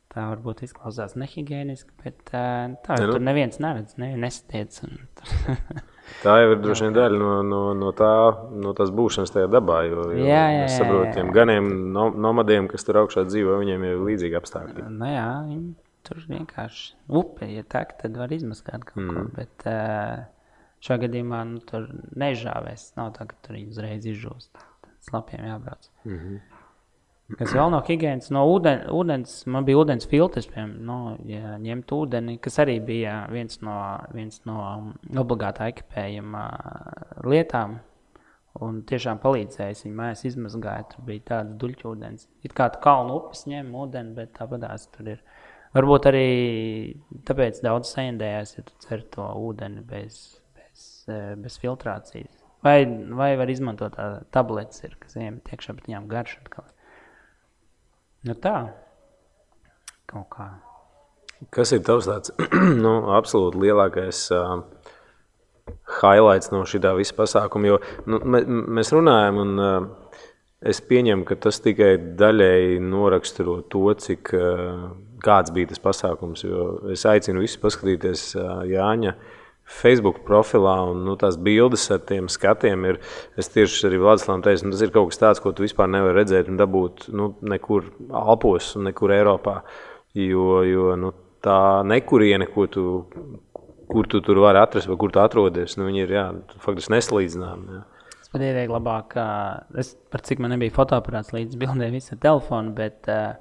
Tā varbūt izklausās nehigiēniski, bet uh, tā Ne, jau nu. tur neviens neredz, ne, tur- [LAUGHS] Tā jau ir [LAUGHS] droši vien daļa no, no, no, tā, no tās būšanas tajā dabā. Jo, jo Jā, jā, es saprotu, tiem ganiem, no, nomadiem, kas tur augšā dzīvo, viņiem ir līdzīgi apstākļi. Nu, jā, viņi tur vienkārši upe, ja tā, tad var izmaskāt kaut mm. ko. Bet uh, šajā gadījumā nu, tur nežāvēs. Nav tā, ka tur viņi uzreiz izžūst. Slapjiem jābrauc. Mm -hmm. Kas vēl no higiēnas, no ūden, ūdens, man bija ūdens filtrs, piemēram, no, ja ņemt ūdeni, kas arī bija viens no, viens no obligātā ekipējuma lietām. Un tiešām palīdzēja, viņa mājās izmazgāja, tur bija tāds duļķūdens. It kā tu kalnu upes ņem ūdeni, bet tāpatās tur ir. Varbūt arī tāpēc daudz saindējās, ja tu cer to ūdeni bez, bez, eh, bez filtrācijas. Vai, vai var izmantot tā tabletes, ir, kas iemet iekšā, bet viņām garš atkal. Nu tā, kaut kā. Kas ir tavs tāds [CLEARS THROAT] nu, absolūti lielākais uh, highlights no šī visa pasākuma? Jo nu, mē, mēs runājam, un uh, es pieņemu, ka tas tikai daļēji noraksturo to, cik uh, kāds bija tas pasākums. Es aicinu visus paskatīties Jāņa. Facebook profilā un nu, tās bildes ar tiem skatiem ir. Es tieši arī Vladislavam teicu, nu, tas ir kaut kas tāds, ko tu vispār nevari redzēt un dabūt nu, nekur Alpos nekur Eiropā. Jo, jo nu, tā nekuriene, ko tu, kur tu tur vari atrast vai kur tu atrodies, nu, ir jā, faktiski nesalīdzināmi. Jā. Es pat ieteiktu labāk, es par cik man nebija fotoaparāts līdz bildē, visu ar telefonu, bet uh,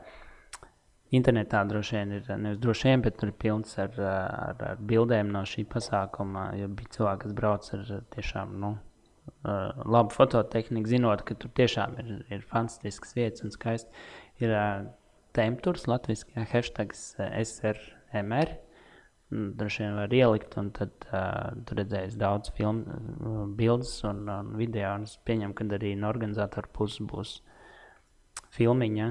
internetā droši vien ir, nevis droši vien, bet tur ir pilns ar, ar, ar bildēm no šī pasākuma, jo bija cilvēki, kas brauc ar tiešām, nu, labu fototehniku, zinot, ka tur tiešām ir, ir fantastisks vietas un skaisti. Ir ja, hashtags ā, SRMR, droši vien var ielikt, un tad uh, tur redzēs daudz filmu, bildes un, un video. Un es pieņemu, ka arī no organizatora puses būs filmiņa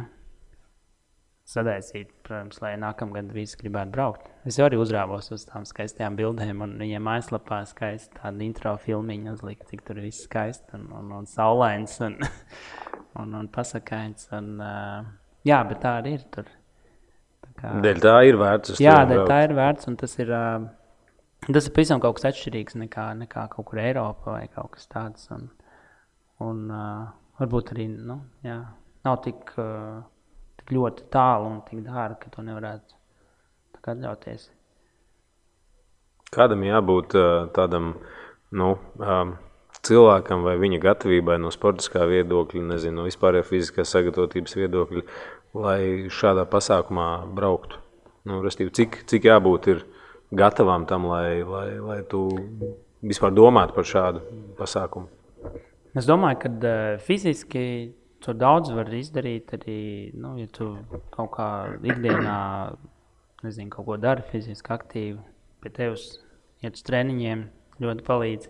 sadaisīt, protams, lai nākamgad visi gribētu braukt. Es jau arī uzrāvos uz tām skaistajām bildēm, un viņiem mājaslapā skaisti tāda intro filmiņa uzlikt, cik tur viss skaisti un, un, un saulains un, [LAUGHS] un, un pasakains. Un, uh, jā, bet tā arī ir tur. Tā kā, Dēļ tā ir vērts. jā, dēļ braukt. tā ir vērts, un tas ir, uh, tas ir pavisam kaut kas atšķirīgs nekā, nekā kaut kur Eiropā vai kaut kas tāds. Un, un uh, varbūt arī, nu, jā, nav tik, uh, tik ļoti tālu un tik dārgi, ka to nevarētu atļauties. Kādam jābūt tādam nu, cilvēkam vai viņa gatavībai no sportiskā viedokļa, nezinu, no vispārējā fiziskās sagatavotības viedokļa, lai šādā pasākumā brauktu? Nu, restīvi, cik, cik jābūt ir gatavam tam, lai, lai, lai tu vispār domātu par šādu pasākumu? Es domāju, ka fiziski to daudz var izdarīt arī, nu, ja tu kaut kā ikdienā, nezinu, kaut ko dari fiziski aktīvi, pie tevis iet uz treniņiem, ļoti palīdz.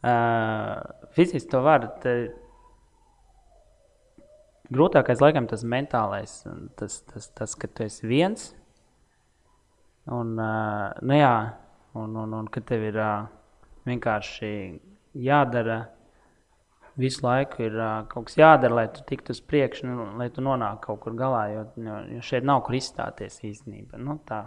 Uh, fiziski to var. Te, grūtākais, laikam, tas mentālais, tas, tas, tas ka tu esi viens. Un, uh, nu jā, un, un, un ka tev ir uh, vienkārši jādara visu laiku ir uh, kaut kas jādara, lai tu tiktu uz priekšu, nu, lai tu nonāktu kaut kur galā. Jo, jo, šeit nav kur izstāties īstenībā. Nu, tā.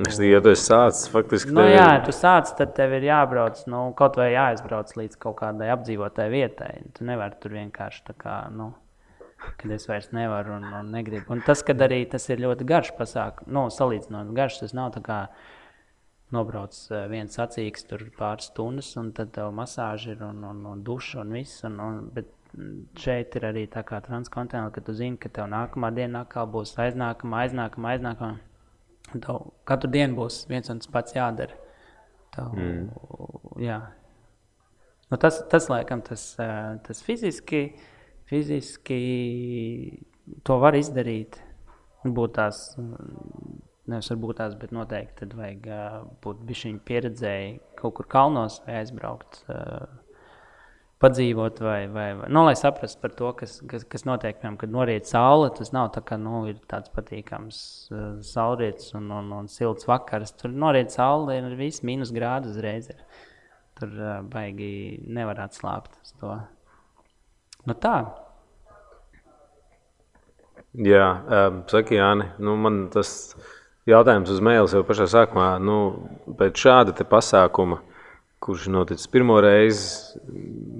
Es ja tu esi sācis, faktiski. Nu, tev jā, ir- tu sāc, tad tev ir jābrauc nu, kaut vai jāaizbrauc līdz kaut kādai apdzīvotai vietai. Tu nevari tur vienkārši tā kā. Nu, Kad es vairs nevaru un, un negribu. Un tas, kad arī tas ir ļoti garš pasākums, nu, salīdzinot garš, tas nav tā kā nobrauc eh, viens sacīks tur pāris stundas, un tad tev masāža ir un, un, un duša un viss. Un, un, bet mm, šeit ir arī tā kā transkontinentāli, ka tu zini, ka tev nākamā diena atkal būs aiznākamā, aiznākamā, aiznākamā. Tev katru dienu būs viens un tas pats jādara. Tev, mm. jā. nu, tas, tas, laikam, tas, eh, tas fiziski, fiziski to var izdarīt. Būt tās, mm, nevis varbūt tās, bet noteikti tad vajag uh, būt bišķiņ pieredzēji kaut kur kalnos vai aizbraukt, uh, padzīvot vai, vai, vai nu, lai saprastu par to, kas, kas, kas notiek, piemēram, kad noriet saule, tas nav tā, ka, nu, ir tāds patīkams uh, saulrietis un, un, un silts vakars. Tur noriet saule ir viss mīnus grādu uzreiz. Ir. Tur uh, baigi nevar atslābt uz to. Nu tā, Jā, um, saka, Jāni, nu, man tas jautājums uz mēles jau pašā sākumā. Nu, pēc šāda pasākuma, kurš noticis pirmo reizi,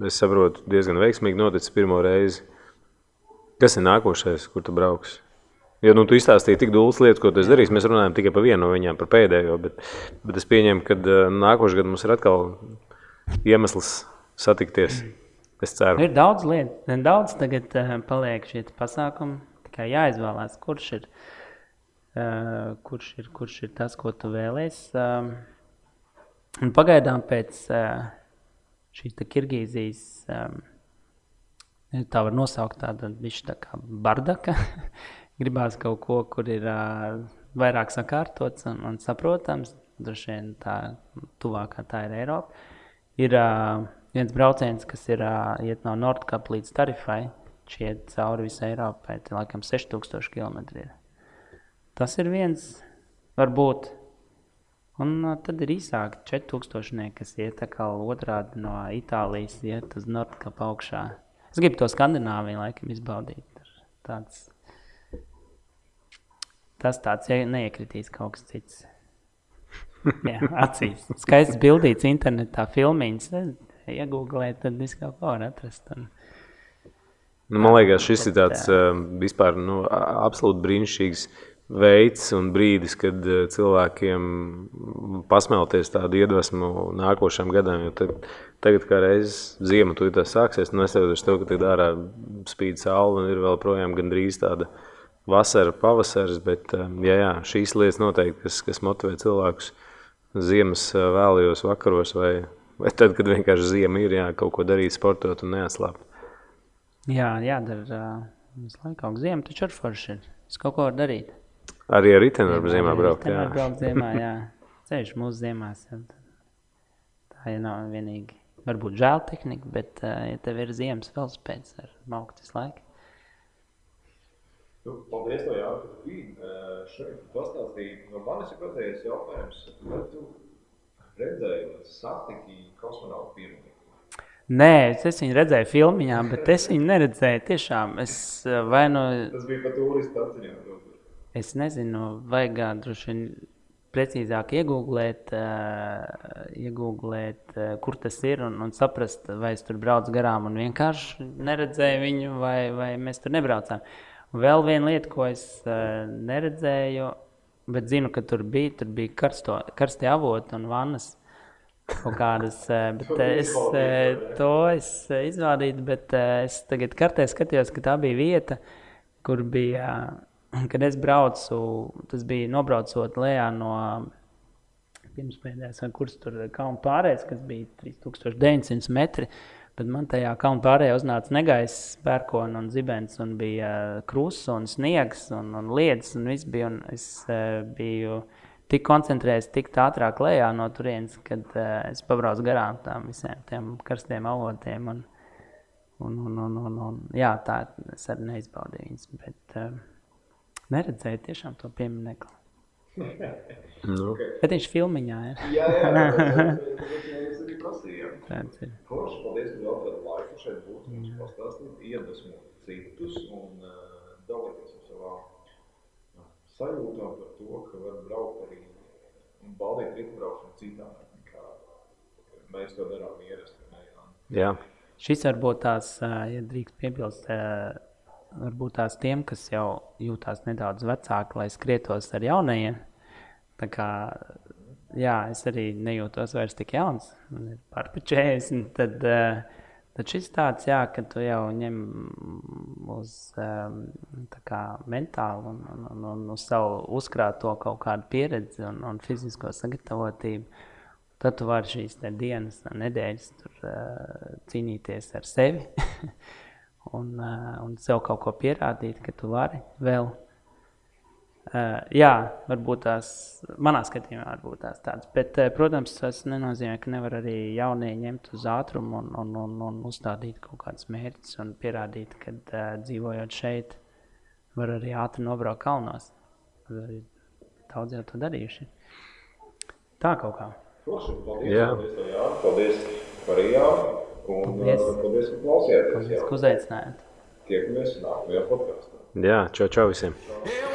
es saprotu, diezgan veiksmīgi noticis pirmo reizi. Kas ir nākošais, kur tu brauks? Jo nu, tu izstāstīji tik daudz lietas, ko tu esi darījis. Mēs runājam tikai par vienu no viņām, par pēdējo. Bet, bet es pieņemu, ka uh, nākošais gads mums ir atkal iemesls satikties. Es ceru. Ir daudz lietu, daudz tagad uh, paliek šie pasākumi. Tikai jāizvēlās, kurš ir, uh, kurš ir, kurš ir tas, ko tu vēlēsies. Um, un pagaidām pēc uh, šīs te Kirgīzijas, um, tā var nosaukt tādu bišķi tā kā bardaka. [LAUGHS] Gribās kaut ko, kur ir uh, vairāk sakārtots un, un saprotams. Droši vien tā tuvākā tā ir Eiropa. Ir uh, viens brauciens, kas ir uh, iet no Nordkapa līdz Tarifai. Šiet cauri visai Eiropai. Tie laikam 6000 km. Ir. Tas ir viens, varbūt. Un uh, tad ir īsāk 4000, kas iet atkal otrādi no Itālijas, iet uz Nordkapa augšā. Es gribu to Skandināviju laikam izbaudīt. Tāds, tas tāds neiekritīs kaut kas cits. Jā, acīs. Skaists bildīts internetā, filmiņas. Iegūglēt, tad viss kaut ko var atrast. Un... Nu, man liekas, šis ir tāds uh, vispār nu, absolūti brīnišķīgs veids un brīdis, kad uh, cilvēkiem pasmelties tādu iedvesmu nākošajam gadam. Jo te, tagad, kā reizes ziema, tu tā sāksies, nu, neskatoties to, ka tagad ārā spīd saule un ir vēl projām gandrīz tāda vasara, pavasaris, bet uh, jā, jā, šīs lietas noteikti, kas, kas motivē cilvēkus ziemas uh, vēlajos vakaros vai, vai tad, kad vienkārši ziema ir, jā, kaut ko darīt, sportot un neatslāpt. Jā, jādara visu laiku kaut kas ziem, taču ar forši ir. Es kaut ko varu darīt. Arī ar riteni var ziemā braukt. Jā. braukt ziemā, jā. Ceļš mūsu ziemās. Jā. Tā jau nav vienīgi. Varbūt žēl tehnika, bet, uh, ja tev ir ziemas velospēds ar mauktas laiku, Nu, paldies, tev, Jānis, ka tu biji šeit. Pastāstīji, no manis ir pēdējais jautājums. Vai tu redzēji, satiki kosmonautu pirmnieku? Nē, es, viņu redzēju filmā, bet es viņu neredzēju. Tiešām es vai nu, Tas bija pa turistu atziņām. Es nezinu, vajag droši vien precīzāk iegūglēt, uh, iegūglēt uh, kur tas ir un, un saprast, vai es tur braucu garām un vienkārši neredzēju viņu, vai, vai mēs tur nebraucām. Un vēl viena lieta, ko es uh, neredzēju, bet zinu, ka tur bija, tur bija karsto, karstie avoti un vannas. Kādas, bet es to es izvādīju, bet es tagad kartē skatījos, ka tā bija vieta, kur bija, eh, [CLEARS THROAT] kad es braucu, tas bija nobraucot lejā no pirmspēdējās, kuras tur kalnu pārējais, kas bija 3900 metri, bet man tajā kalnu pārējā uznāca negaiss, pērkona un zibens, un bija eh, krusts un sniegs un, un lietas, un viss bija, un es eh, biju tik koncentrējies, tik ātrāk lejā no turienes, kad uh, es pabraucu garām tām visiem tiem karstiem avotiem. Un, un, un, un, un, un, jā, tā es arī neizbaudīju viņas, bet uh, neredzēju tiešām to pieminiektu. Nu, Bet viņš filmiņā ir. Jā, jā, tas [LAUGHS] arī prasījām. Tāds ir. Forši, paldies, ka veltījāt laiku šeit būt, mums pastāstīt, iedvesmot citus un uh, dalīties ar savām uh, sajūtām par to, ka var braukt arī un baudīt riteņbraukšanu citādi nekā mēs to darām ierasti. Jā. Šis varbūt tās, ā, ja drīkst piebilst, ā, varbūt tās tiem, kas jau jūtās nedaudz vecāki, lai skrietos ar jaunajiem. Tā kā, jā, es arī nejūtos vairs tik jauns, man ir pār pa 40. Tad, ā, tad šis tāds, jā, ka tu jau ņem uz tā kā mentāli un, un, un, un uz savu uzkrāto kaut kādu pieredzi un, un fizisko sagatavotību. Tad tu vari šīs dienas, nedēļas tur, uh, cīnīties ar sevi [LAUGHS] un, uh, un sev kaut ko pierādīt, ka tu vari vēl. Uh, jā, varbūt tās manā skatījumā varbūt tās tādas. Bet, uh, protams, tas nenozīmē, ka nevar arī jaunie ņemt uz ātrumu un, un, un, un uzstādīt kaut kādus mērķus un pierādīt, ka uh, dzīvojot šeit, var arī ātri nobraukt kalnos. Daudz jau to darījuši. Tā kaut kā. Forši, paldies, Jā. paldies, Jāni, paldies par Jāni un Paldies. paldies, paldies ka klausījāties. Paldies, Jā. ka uzaicinājāt. Tiekamies nākamajā podkāstā. jā, čau, čau visiem! Eu